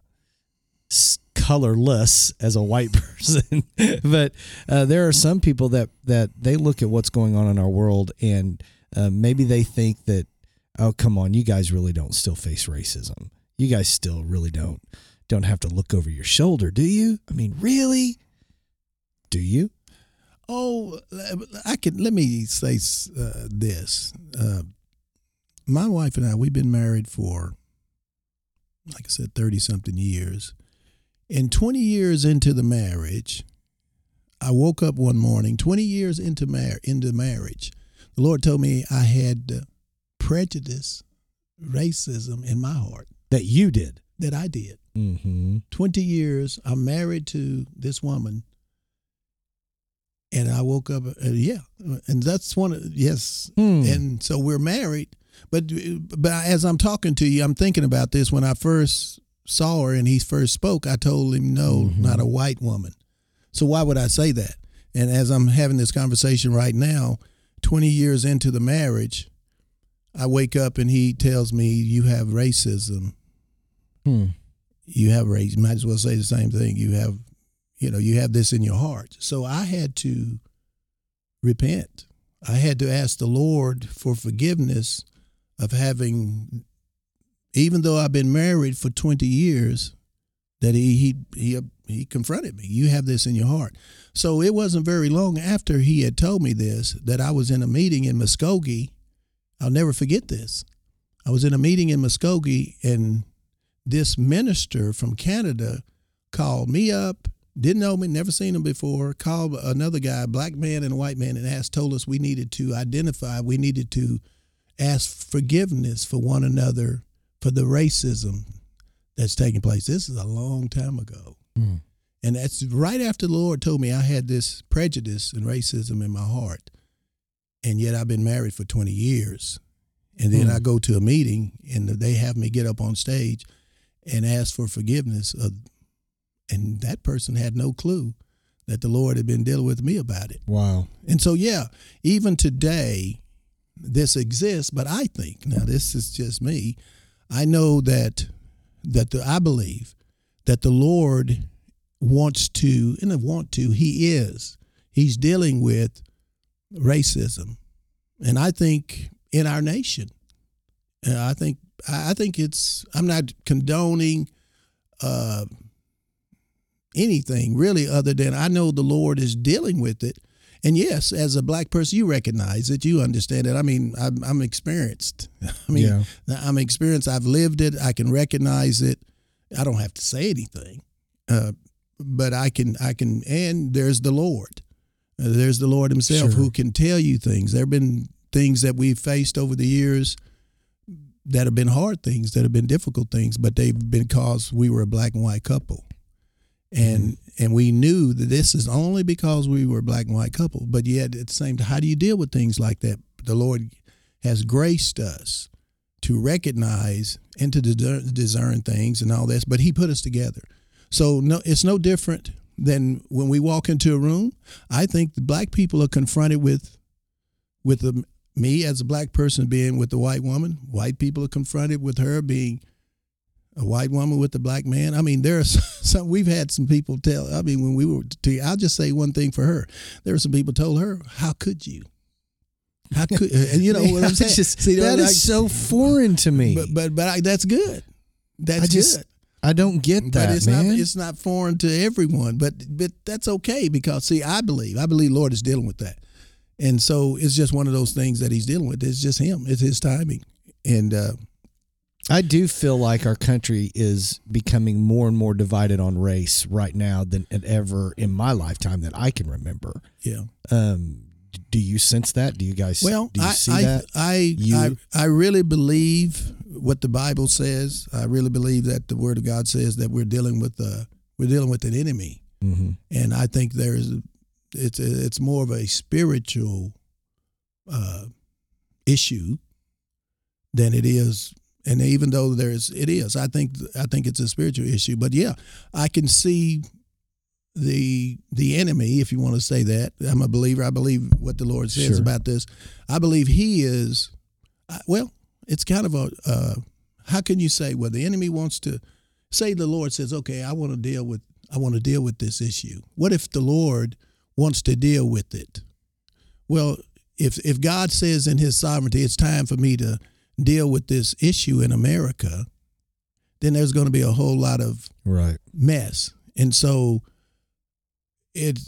colorless as a white [LAUGHS] person, but uh, there are some people that that they look at what's going on in our world and uh, maybe they think that, oh, come on, you guys really don't still face racism. You guys still really don't don't have to look over your shoulder, do you? I mean, really? Do you? Oh, I could. Let me say uh, this. Uh, my wife and I, we've been married for, like I said, thirty something years. And twenty years into the marriage, I woke up one morning. Twenty years into mar- into marriage, the Lord told me I had uh, prejudice, racism in my heart That you did. that I did. Mm-hmm. 20 years. I'm married to this woman. And I woke up, uh, yeah. And that's one of, yes. Hmm. And so we're married. But, but as I'm talking to you, I'm thinking about this. When I first saw her and he first spoke, I told him, no, Mhm. not a white woman. So why would I say that? And as I'm having this conversation right now, 20 years into the marriage, I wake up and he tells me, you have racism Hmm. you have race. Might as well say the same thing. You have, you know, you have this in your heart. So I had to repent. I had to ask the Lord for forgiveness of having, even though I've been married for twenty years, that he he he he confronted me. You have this in your heart. So it wasn't very long after he had told me this that I was in a meeting in Muskogee. I'll never forget this. I was in a meeting in Muskogee and this minister from Canada called me up, didn't know me, never seen him before, called another guy, black man and a white man, and asked, told us we needed to identify, we needed to ask forgiveness for one another for the racism that's taking place. This is a long time ago. Hmm. And that's right after the Lord told me I had this prejudice and racism in my heart. And yet I've been married for 20 years. And then Hmm. I go to a meeting and they have me get up on stage and ask for forgiveness of and that person had no clue that the Lord had been dealing with me about it. Wow. And so yeah, even today this exists, but I think now this is just me. I know that that the, I believe that the Lord wants to and I want to he is. He's dealing with racism. And I think in our nation. And I think I think it's I'm not condoning uh anything really other than I know the Lord is dealing with it. And yes, as a black person, you recognize it, you understand it. I mean, I'm, I'm experienced. [LAUGHS] I mean, Yeah. I'm experienced. I've lived it. I can recognize it. I don't have to say anything, uh, but I can. I can. And there's the Lord. Uh, there's the Lord Himself Sure. who can tell you things. There have been things that we've faced over the years that have been hard things, that have been difficult things, but they've been because we were a black and white couple. And Mm-hmm. And we knew that this is only because we were a black and white couple. But yet at the same time, how do you deal with things like that? The Lord has graced us to recognize and to discern, things and all this, but He put us together. So no, it's no different than when we walk into a room. I think the black people are confronted with with the, me as a black person being with the white woman. White people are confronted with her being a white woman with a black man. I mean, there are [LAUGHS] some. We've had some people tell. I mean, when we were, to, I'll just say one thing for her. There were some people told her, "How could you? How [LAUGHS] could and you know what I'm saying? just- See, that like- so foreign to me. But but but I, that's good. That's I just good. I don't get that, But it's man. not it's not foreign to everyone. But but that's okay because see, I believe I believe Lord is dealing with that, and so it's just one of those things that He's dealing with. It's just Him. It's His timing, and uh, I do feel like our country is becoming more and more divided on race right now than ever in my lifetime that I can remember. yeah. Um, do you sense that? Do you guys? Well, do you I see I, that? I, I I really believe what the Bible says. I really believe that the Word of God says that we're dealing with uh we're dealing with an enemy, hmm and I think there's it's it's more of a spiritual uh, issue than it is. And even though there's it is, I think I think it's a spiritual issue. But yeah, I can see the the enemy, if you want to say that. I'm a believer. I believe what the Lord says Sure. about this. I believe He is. Well, it's kind of a. Uh, how can you say? Well, the enemy wants to say. The Lord says, "Okay, I want to deal with. I want to deal with this issue." What if the Lord wants to deal with it? Well, if if God says in His sovereignty, it's time for me to deal with this issue in America, then there's going to be a whole lot of Right. mess. And so it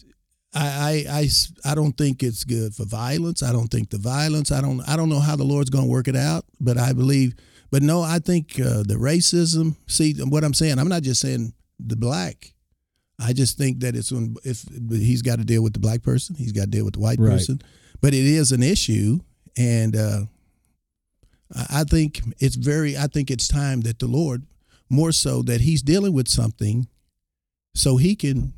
i i i don't think it's good for violence. I don't think the violence. I don't I don't know how the Lord's going to work it out, but I believe. But no, I think uh, the racism. See what I'm saying. I'm not just saying the black. I just think that it's when if he's got to deal with the black person, he's got to deal with the white Right. person. But it is an issue, and uh, I think it's very. I think it's time that the Lord, more so that He's dealing with something, so He can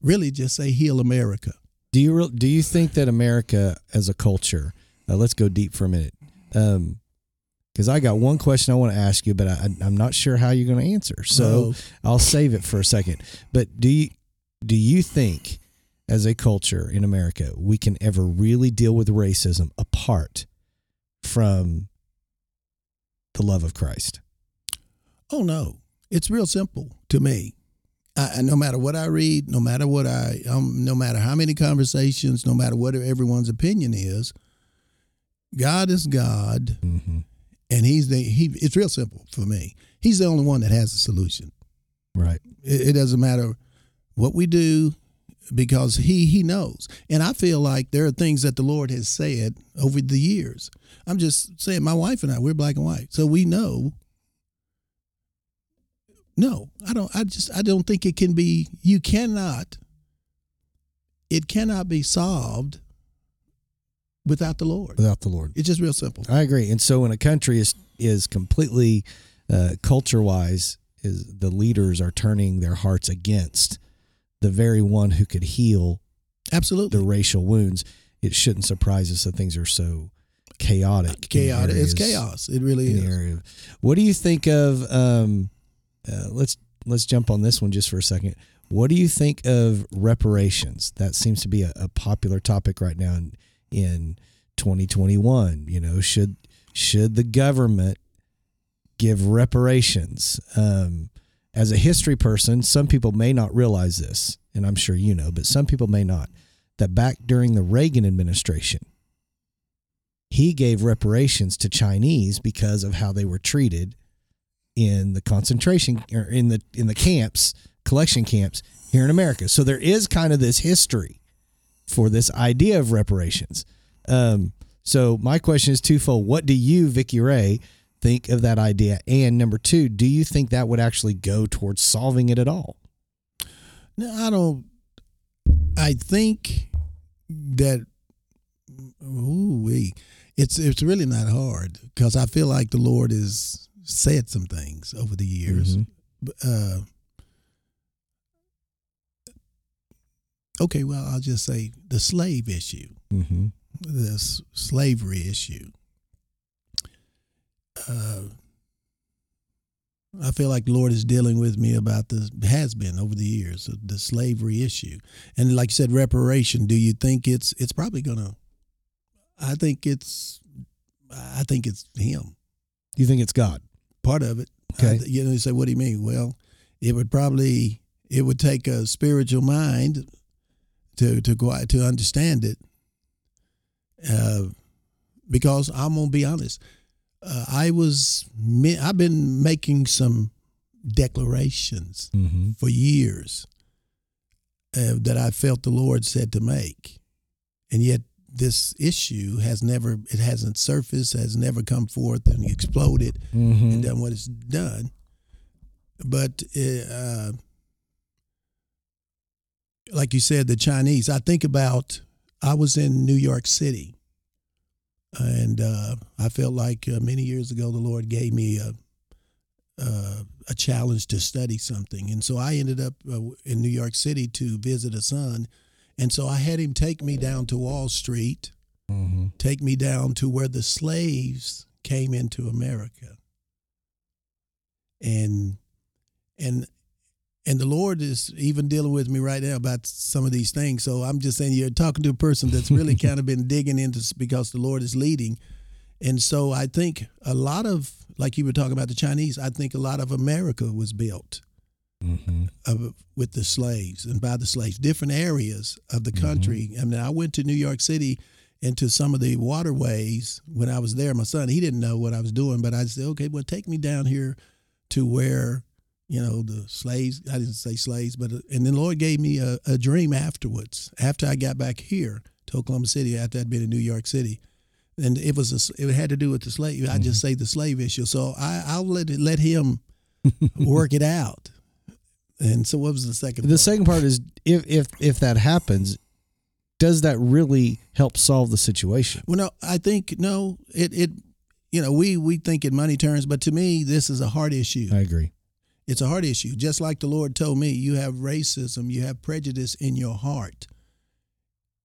really just say heal America. Do you do you think that America as a culture? Uh, let's go deep for a minute, because I got one question I want to ask you, but I, I'm not sure how you're going to answer. So I'll save it for a second. But do you do you think, as a culture in America, we can ever really deal with racism apart from the love of Christ? Oh no, it's real simple to me. I, no matter what I read, no matter what I, um, no matter how many conversations, no matter what everyone's opinion is, God is God, Mm-hmm. and He's the He. It's real simple for me. He's the only one that has the solution. Right. It, it doesn't matter what we do because he he knows. And I feel like there are things that the Lord has said over the years. I'm just saying my wife and I we're black and white. So we know No, I don't I just I don't think it can be you cannot it cannot be solved without the Lord. Without the Lord. It's just real simple. I agree. And so when a country is is completely uh, culture wise, is the leaders are turning their hearts against the very one who could heal Absolutely. the racial wounds. It shouldn't surprise us that things are so chaotic. Chaotic. It's chaos. It really is. area. What do you think of? Um, uh, let's let's jump on this one just for a second. What do you think of reparations? That seems to be a, a popular topic right now in, in 2021. You know, should should the government give reparations? Um, as a history person, some people may not realize this, and I'm sure you know, but some people may not. That back during the Reagan administration, he gave reparations to Chinese because of how they were treated in the concentration or in the in the camps, collection camps here in America. So there is kind of this history for this idea of reparations. Um, so my question is twofold: What do you, Vicky Ray, think of that idea? And number two, do you think that would actually go towards solving it at all? No, I don't. I think that ooh it's it's really not hard because I feel like the Lord has said some things over the years. Mhm. Uh, okay, well, I'll just say the slave issue, Mm-hmm. this slavery issue. Uh, I feel like the Lord is dealing with me about this, has been over the years, the slavery issue. And like you said, reparation, do you think it's, it's probably going to, I think it's, I think it's him, Do You think it's God? part of it. Okay. I- you know, you say, what do you mean? Well, it would probably, it would take a spiritual mind to, to go to understand it. Uh, because I'm gonna be honest, uh, I was I've been making some declarations Mm-hmm. for years uh, that I felt the Lord said to make, and yet this issue has never it hasn't surfaced, has never come forth and exploded Mm-hmm. and done what it's done. But uh, like you said, the Chinese. I think about I was in New York City, and uh, I felt like uh, many years ago the Lord gave me a uh, a challenge to study something, and so I ended up uh, in New York City to visit a son, and so I had him take me down to Wall Street, Mm-hmm. take me down to where the slaves came into America. And and and the Lord is even dealing with me right now about some of these things. So I'm just saying you're talking to a person that's really [LAUGHS] kind of been digging into because the Lord is leading. And so I think a lot of like you were talking about the Chinese, I think a lot of America was built Mm-hmm. of, with the slaves and by the slaves, different areas of the country. I mean, I went to New York City into some of the waterways when I was there. My son, he didn't know what I was doing, but I said, okay, well, take me down here to where, you know, the slaves, I didn't say slaves, but, uh, and then the Lord gave me a, a dream afterwards, after I got back here to Oklahoma City, after I'd been in New York City. And it was, a, it had to do with the slave. I just say the slave issue. So I, I'll let it, let him [LAUGHS] work it out. And so, what was the second? The part? second part is if if if that happens, does that really help solve the situation? Well, no, I think no. It it you know we we think in money terms, but to me, this is a heart issue. I agree. It's a heart issue. Just like the Lord told me, you have racism, you have prejudice in your heart.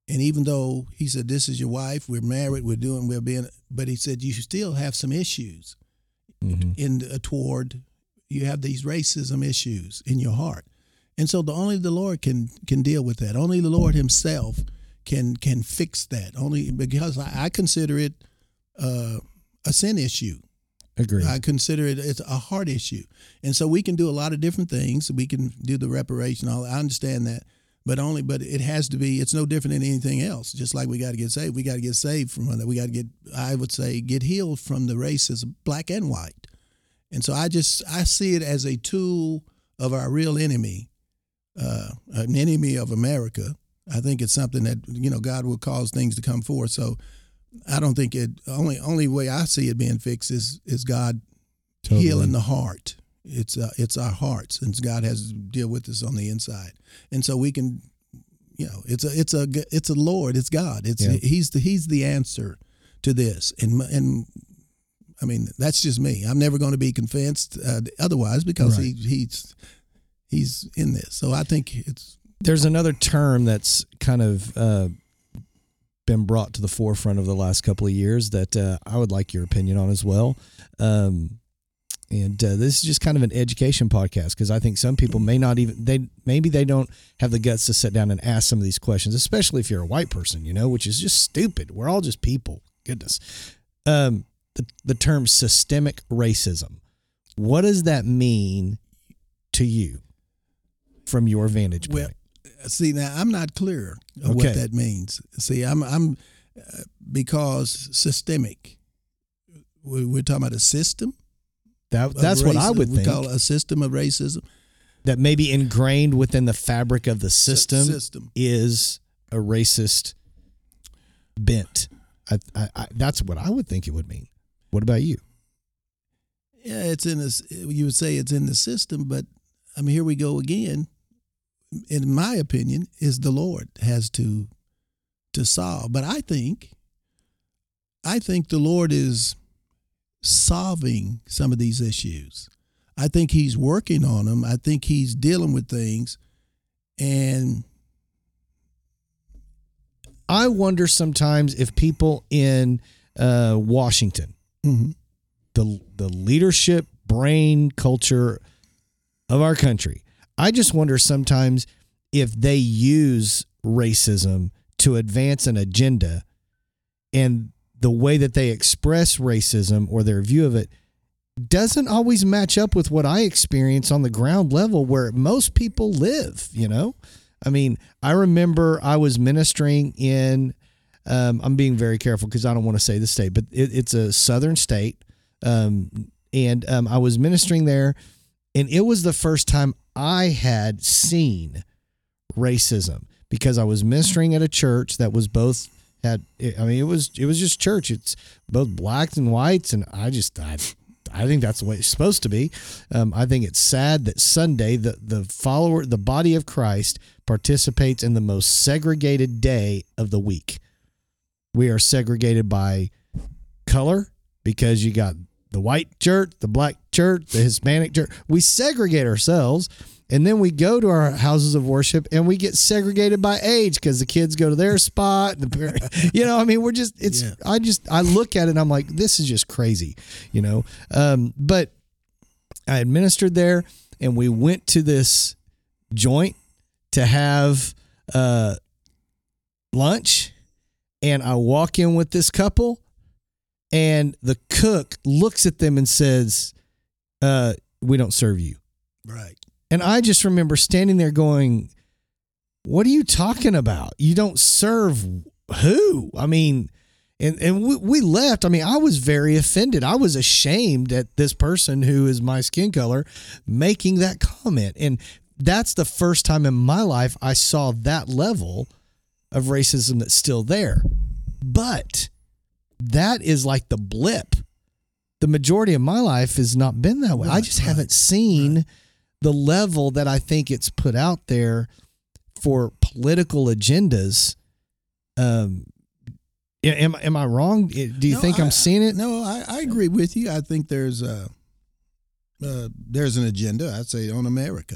And even though He said this is your wife, we're married, we're doing, we're being, but He said you still have some issues Mm-hmm. in uh, toward you have these racism issues in your heart and so the only the lord can can deal with that only the lord himself can can fix that only because i, I consider it uh, a sin issue Agree. i consider it it's a heart issue. And so we can do a lot of different things. We can do the reparation all i understand that. But only but it has to be it's no different than anything else. Just like we got to get saved we got to get saved from that we got to get i would say get healed from the racism black and white. And so i just i see it as a tool of our real enemy uh, an enemy of america. I think it's something that you know god will cause things to come forth. So i don't think it only only way i see it being fixed is is god Totally. healing the heart it's uh, it's our hearts and god has to deal with us on the inside and so we can you know it's a it's a it's a lord it's god it's Yeah. he's the he's the answer to this and and i mean that's just me i'm never going to be convinced uh, otherwise because Right. he he's he's in this so i think it's There's another term that's kind of uh, been brought to the forefront of the last couple of years that uh, I would like your opinion on as well. Um, and uh, this is just kind of an education podcast because I think some people may not even they maybe they don't have the guts to sit down and ask some of these questions, especially if you're a white person, you know, which is just stupid. We're all just people. Goodness. Um, the the term systemic racism. What does that mean to you from your vantage point? Well, see now i'm not clear of Okay. what that means see i'm i'm uh, because systemic we- we're talking about a system That that's what I would we think. call a system of racism that may be ingrained within the fabric of the system system is a racist bent. I, I, I, that's what I would think it would mean. What about you? Yeah, it's in this. You would say it's in the system, but I mean, here we go again. In my opinion, is the Lord has to to solve. But I think I think the Lord is solving some of these issues. I think He's working on them. I think He's dealing with things, and I wonder sometimes if people in uh, Washington, mhm. the the leadership brain culture of our country, I just wonder sometimes if they use racism to advance an agenda, and the way that they express racism or their view of it doesn't always match up with what I experience on the ground level where most people live, you know? I mean, I remember I was ministering in, um, I'm being very careful because I don't want to say the state, but it, it's a southern state. Um, and um, I was ministering there, and it was the first time I had seen racism because I was ministering at a church that was both had I mean it was it was just church it's both blacks and whites and I just I I think that's the way it's supposed to be. Um, I think it's sad that Sunday the the follower the body of Christ participates in the most segregated day of the week. We are segregated by color because you got the white church, the black church, the Hispanic church. We segregate ourselves. And then we go to our houses of worship and we get segregated by age because the kids go to their spot. The parent, [LAUGHS] you know, I mean, we're just, it's, Yeah. I just, I look at it and I'm like, this is just crazy, you know. Um, but I administered there and we went to this joint to have uh, lunch. And I walk in with this couple and the cook looks at them and says, uh, We don't serve you. right. And I just remember standing there going, What are you talking about? You don't serve who? I mean, and, and we, we left. I mean, I was very offended. I was ashamed at this person who is my skin color making that comment. And that's the first time in my life I saw that level of racism that's still there. But that is like the blip. The majority of my life has not been that way. I just right, haven't seen the level that I think it's put out there for political agendas. Um, am am I wrong? Do you No, think I- I'm seeing it? No, I, I agree with you. I think there's a, uh, there's an agenda. I'd say on America,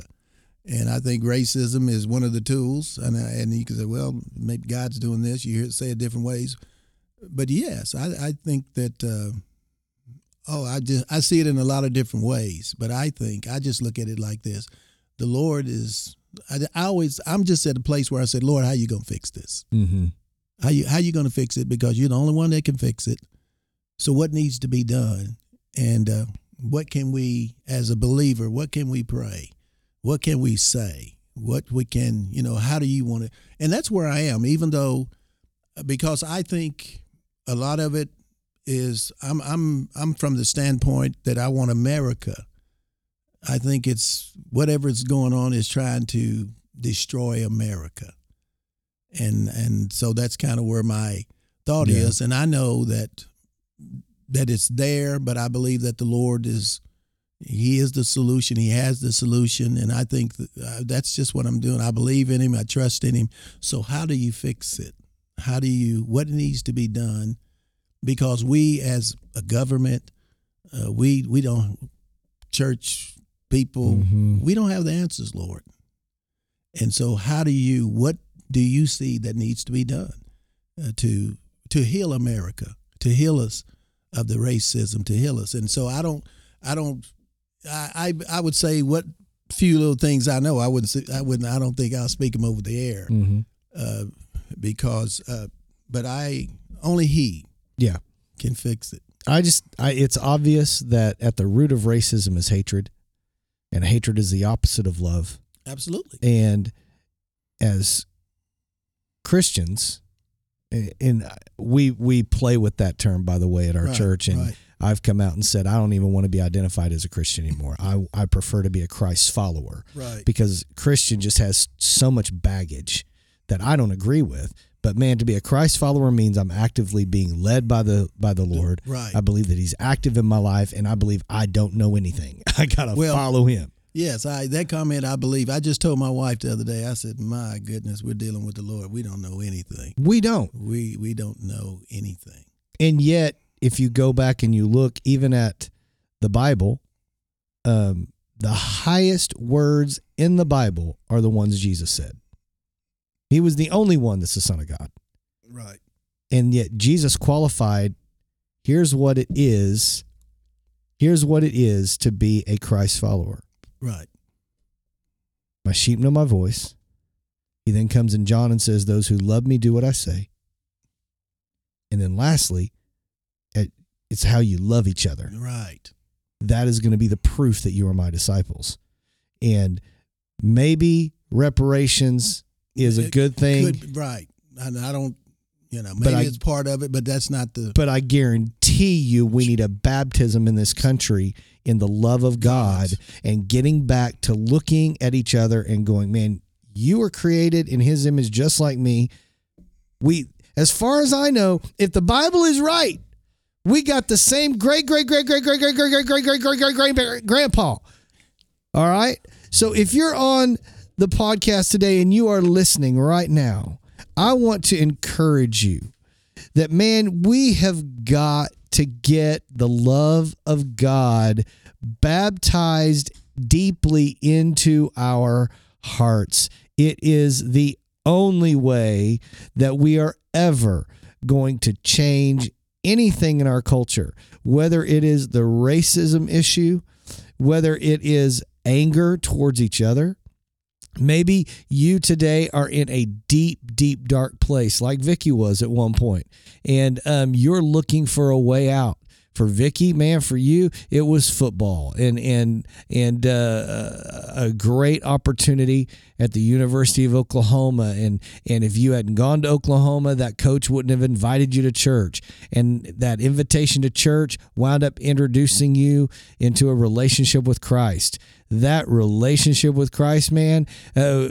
and I think racism is one of the tools. And and you can say, well, maybe God's doing this. You hear it say it different ways, but yes, I, I think that. Uh, oh, I just I see it in a lot of different ways. But I think I just look at it like this: the Lord is. I, I always I'm just at a place where I said, Lord, how you gonna fix this? Mm-hmm. How you how you going to fix it? Because you're the only one that can fix it. So what needs to be done, and uh, what can we, as a believer, what can we pray? What can we say? What we can, you know, how do you want to? And that's where I am, even though, because I think a lot of it is I'm I'm I'm from the standpoint that I want America. I think it's whatever's going on is trying to destroy America. And and so that's kind of where my thought Yeah. is. And i know that that it's there but i believe that the lord is he is the solution. He has the solution. And i think uh, that's just what i'm doing. I believe in him. I trust in him. So how do you fix it how do you what needs to be done because we as a government uh, we we don't church people Mhm. we don't have the answers lord and so how do you what do you see that needs to be done uh, to to heal america to heal us of the racism to heal us and so i don't i don't i i, I would say what few little things i know i wouldn't say, i wouldn't i don't think i'll speak them over the air Mm-hmm. uh, because uh, but i only he Yeah. can fix it I just, I, it's obvious that at the root of racism is hatred, and hatred is the opposite of love. absolutely And as Christians, and we we play with that term by the way at our Right, church, and right. I've come out and said I don't even want to be identified as a Christian anymore. I I prefer to be a Christ follower right because Christian just has so much baggage that I don't agree with. But man, to be a Christ follower means I'm actively being led by the by the Lord. right I believe that He's active in my life, and I believe I don't know anything. [LAUGHS] I gotta Well- follow Him. Yes, I that comment I believe. I just told my wife the other day. I said, "My goodness, we're dealing with the Lord. We don't know anything. We don't. We we don't know anything." And yet, if you go back and you look even at the Bible, um, the highest words in the Bible are the ones Jesus said. He was the only one that's the Son of God. Right. And yet, Jesus qualified here's what it is. Here's what it is to be a Christ follower. Right. My sheep know my voice. He then comes in John and says, Those who love me do what I say. And then lastly, it's how you love each other. Right. That is going to be the proof that you are my disciples. And maybe reparations is a good thing, Could- right. I, I don't, you know, But maybe I- it's part of it, but that's not the. but I guarantee you we need a baptism in this country in the love of God and getting back to looking at each other and going, man, you were created in his image just like me. We as far as I know, if the Bible is right, we got the same great great great great great great great great great great great great great grandpa. All right? So if you're on the podcast today and you are listening right now, I want to encourage you that man, we have got to get the love of God baptized deeply into our hearts. It is the only way that we are ever going to change anything in our culture, whether it is the racism issue, whether it is anger towards each other, Maybe you today are in a deep, deep, dark place, like Vicky was at one point, and um, you're looking for a way out. For Vicky, man, for you, it was football and and and uh, a great opportunity at the University of Oklahoma. And and if you hadn't gone to Oklahoma, that coach wouldn't have invited you to church. And that invitation to church wound up introducing you into a relationship with Christ that relationship with Christ, man, uh,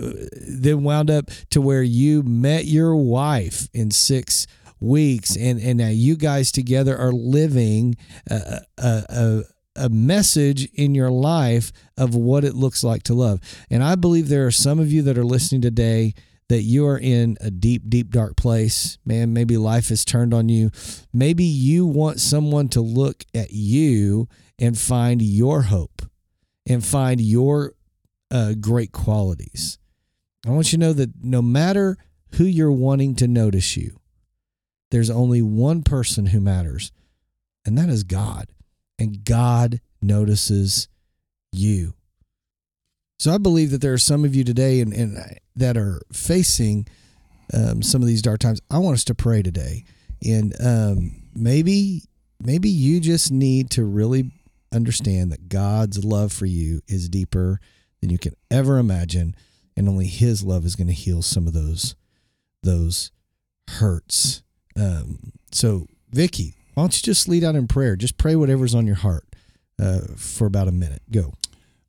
then wound up to where you met your wife in six weeks, and and now you guys together are living a a, a, a message in your life of what it looks like to love. And I believe there are some of you that are listening today that you are in a deep, deep, dark place. Man, maybe life has turned on you. Maybe you want someone to look at you and find your hope and find your uh, great qualities. I want you to know that no matter who you're wanting to notice you, there's only one person who matters, and that is God. And God notices you. So I believe that there are some of you today and, and that are facing um, some of these dark times. I want us to pray today, and um, maybe maybe you just need to really understand that God's love for you is deeper than you can ever imagine, and only His love is going to heal some of those those hurts. Um, so, Vicky, why don't you just lead out in prayer? Just pray whatever's on your heart uh, for about a minute. Go.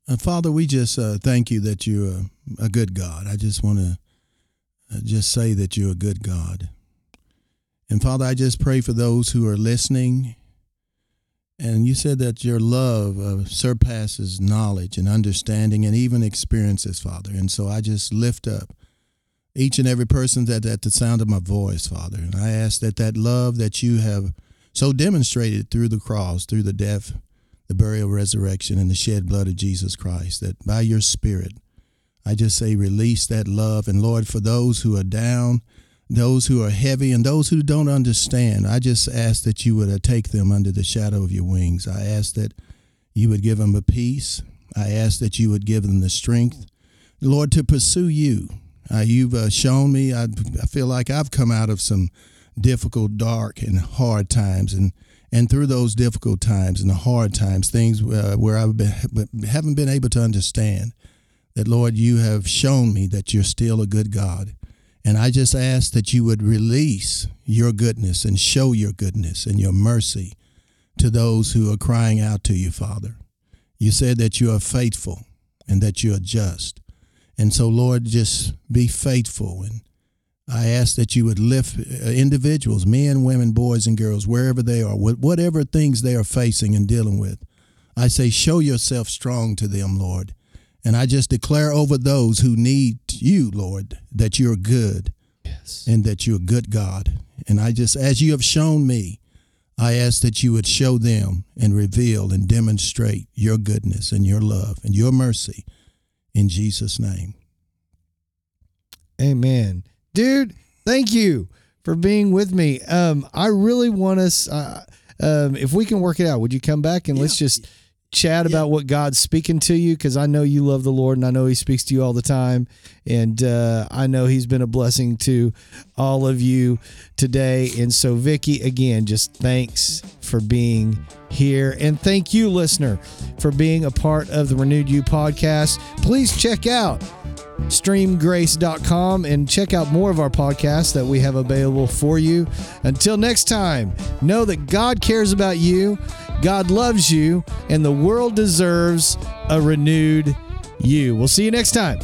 Uh, Father, we just uh, thank you that you're a, a good God. I just want to uh, just say that you're a good God. And Father, I just pray for those who are listening. And you said that your love uh, surpasses knowledge and understanding and even experiences, Father. And so I just lift up each and every person that at the sound of my voice, Father. And I ask that that love that you have so demonstrated through the cross, through the death, the burial, resurrection, and the shed blood of Jesus Christ, that by your Spirit, I just say release that love. And Lord, for those who are down, those who are heavy, and those who don't understand, I just ask that you would take them under the shadow of your wings. I ask that you would give them a peace. I ask that you would give them the strength, Lord, to pursue you. Uh, you've uh, shown me, I, I feel like I've come out of some difficult, dark, and hard times. And and through those difficult times and the hard times, things uh, where I've been, haven't been able to understand, that Lord, you have shown me that you're still a good God. And I just ask that you would release your goodness and show your goodness and your mercy to those who are crying out to you, Father. You said that you are faithful and that you are just. And so, Lord, just be faithful and I ask that you would lift uh, individuals, men, women, boys, and girls, wherever they are, whatever things they are facing and dealing with. I say, show yourself strong to them, Lord. And I just declare over those who need you, Lord, that you're good Yes. and that you're a good God. And I just, as you have shown me, I ask that you would show them and reveal and demonstrate your goodness and your love and your mercy in Jesus' name. Amen. Dude, thank you for being with me. Um, I really want us, uh, um, if we can work it out, would you come back and let's just chat about what God's speaking to you? Because I know you love the Lord and I know He speaks to you all the time. And uh, I know He's been a blessing to all of you today. And so, Vicki, again, just thanks for being here. And thank you, listener, for being a part of the Renewed You podcast. Please check out streamgrace.com and check out more of our podcasts that we have available for you. Until next time, know that God cares about you, God loves you, and the world deserves a renewed you. We'll see you next time.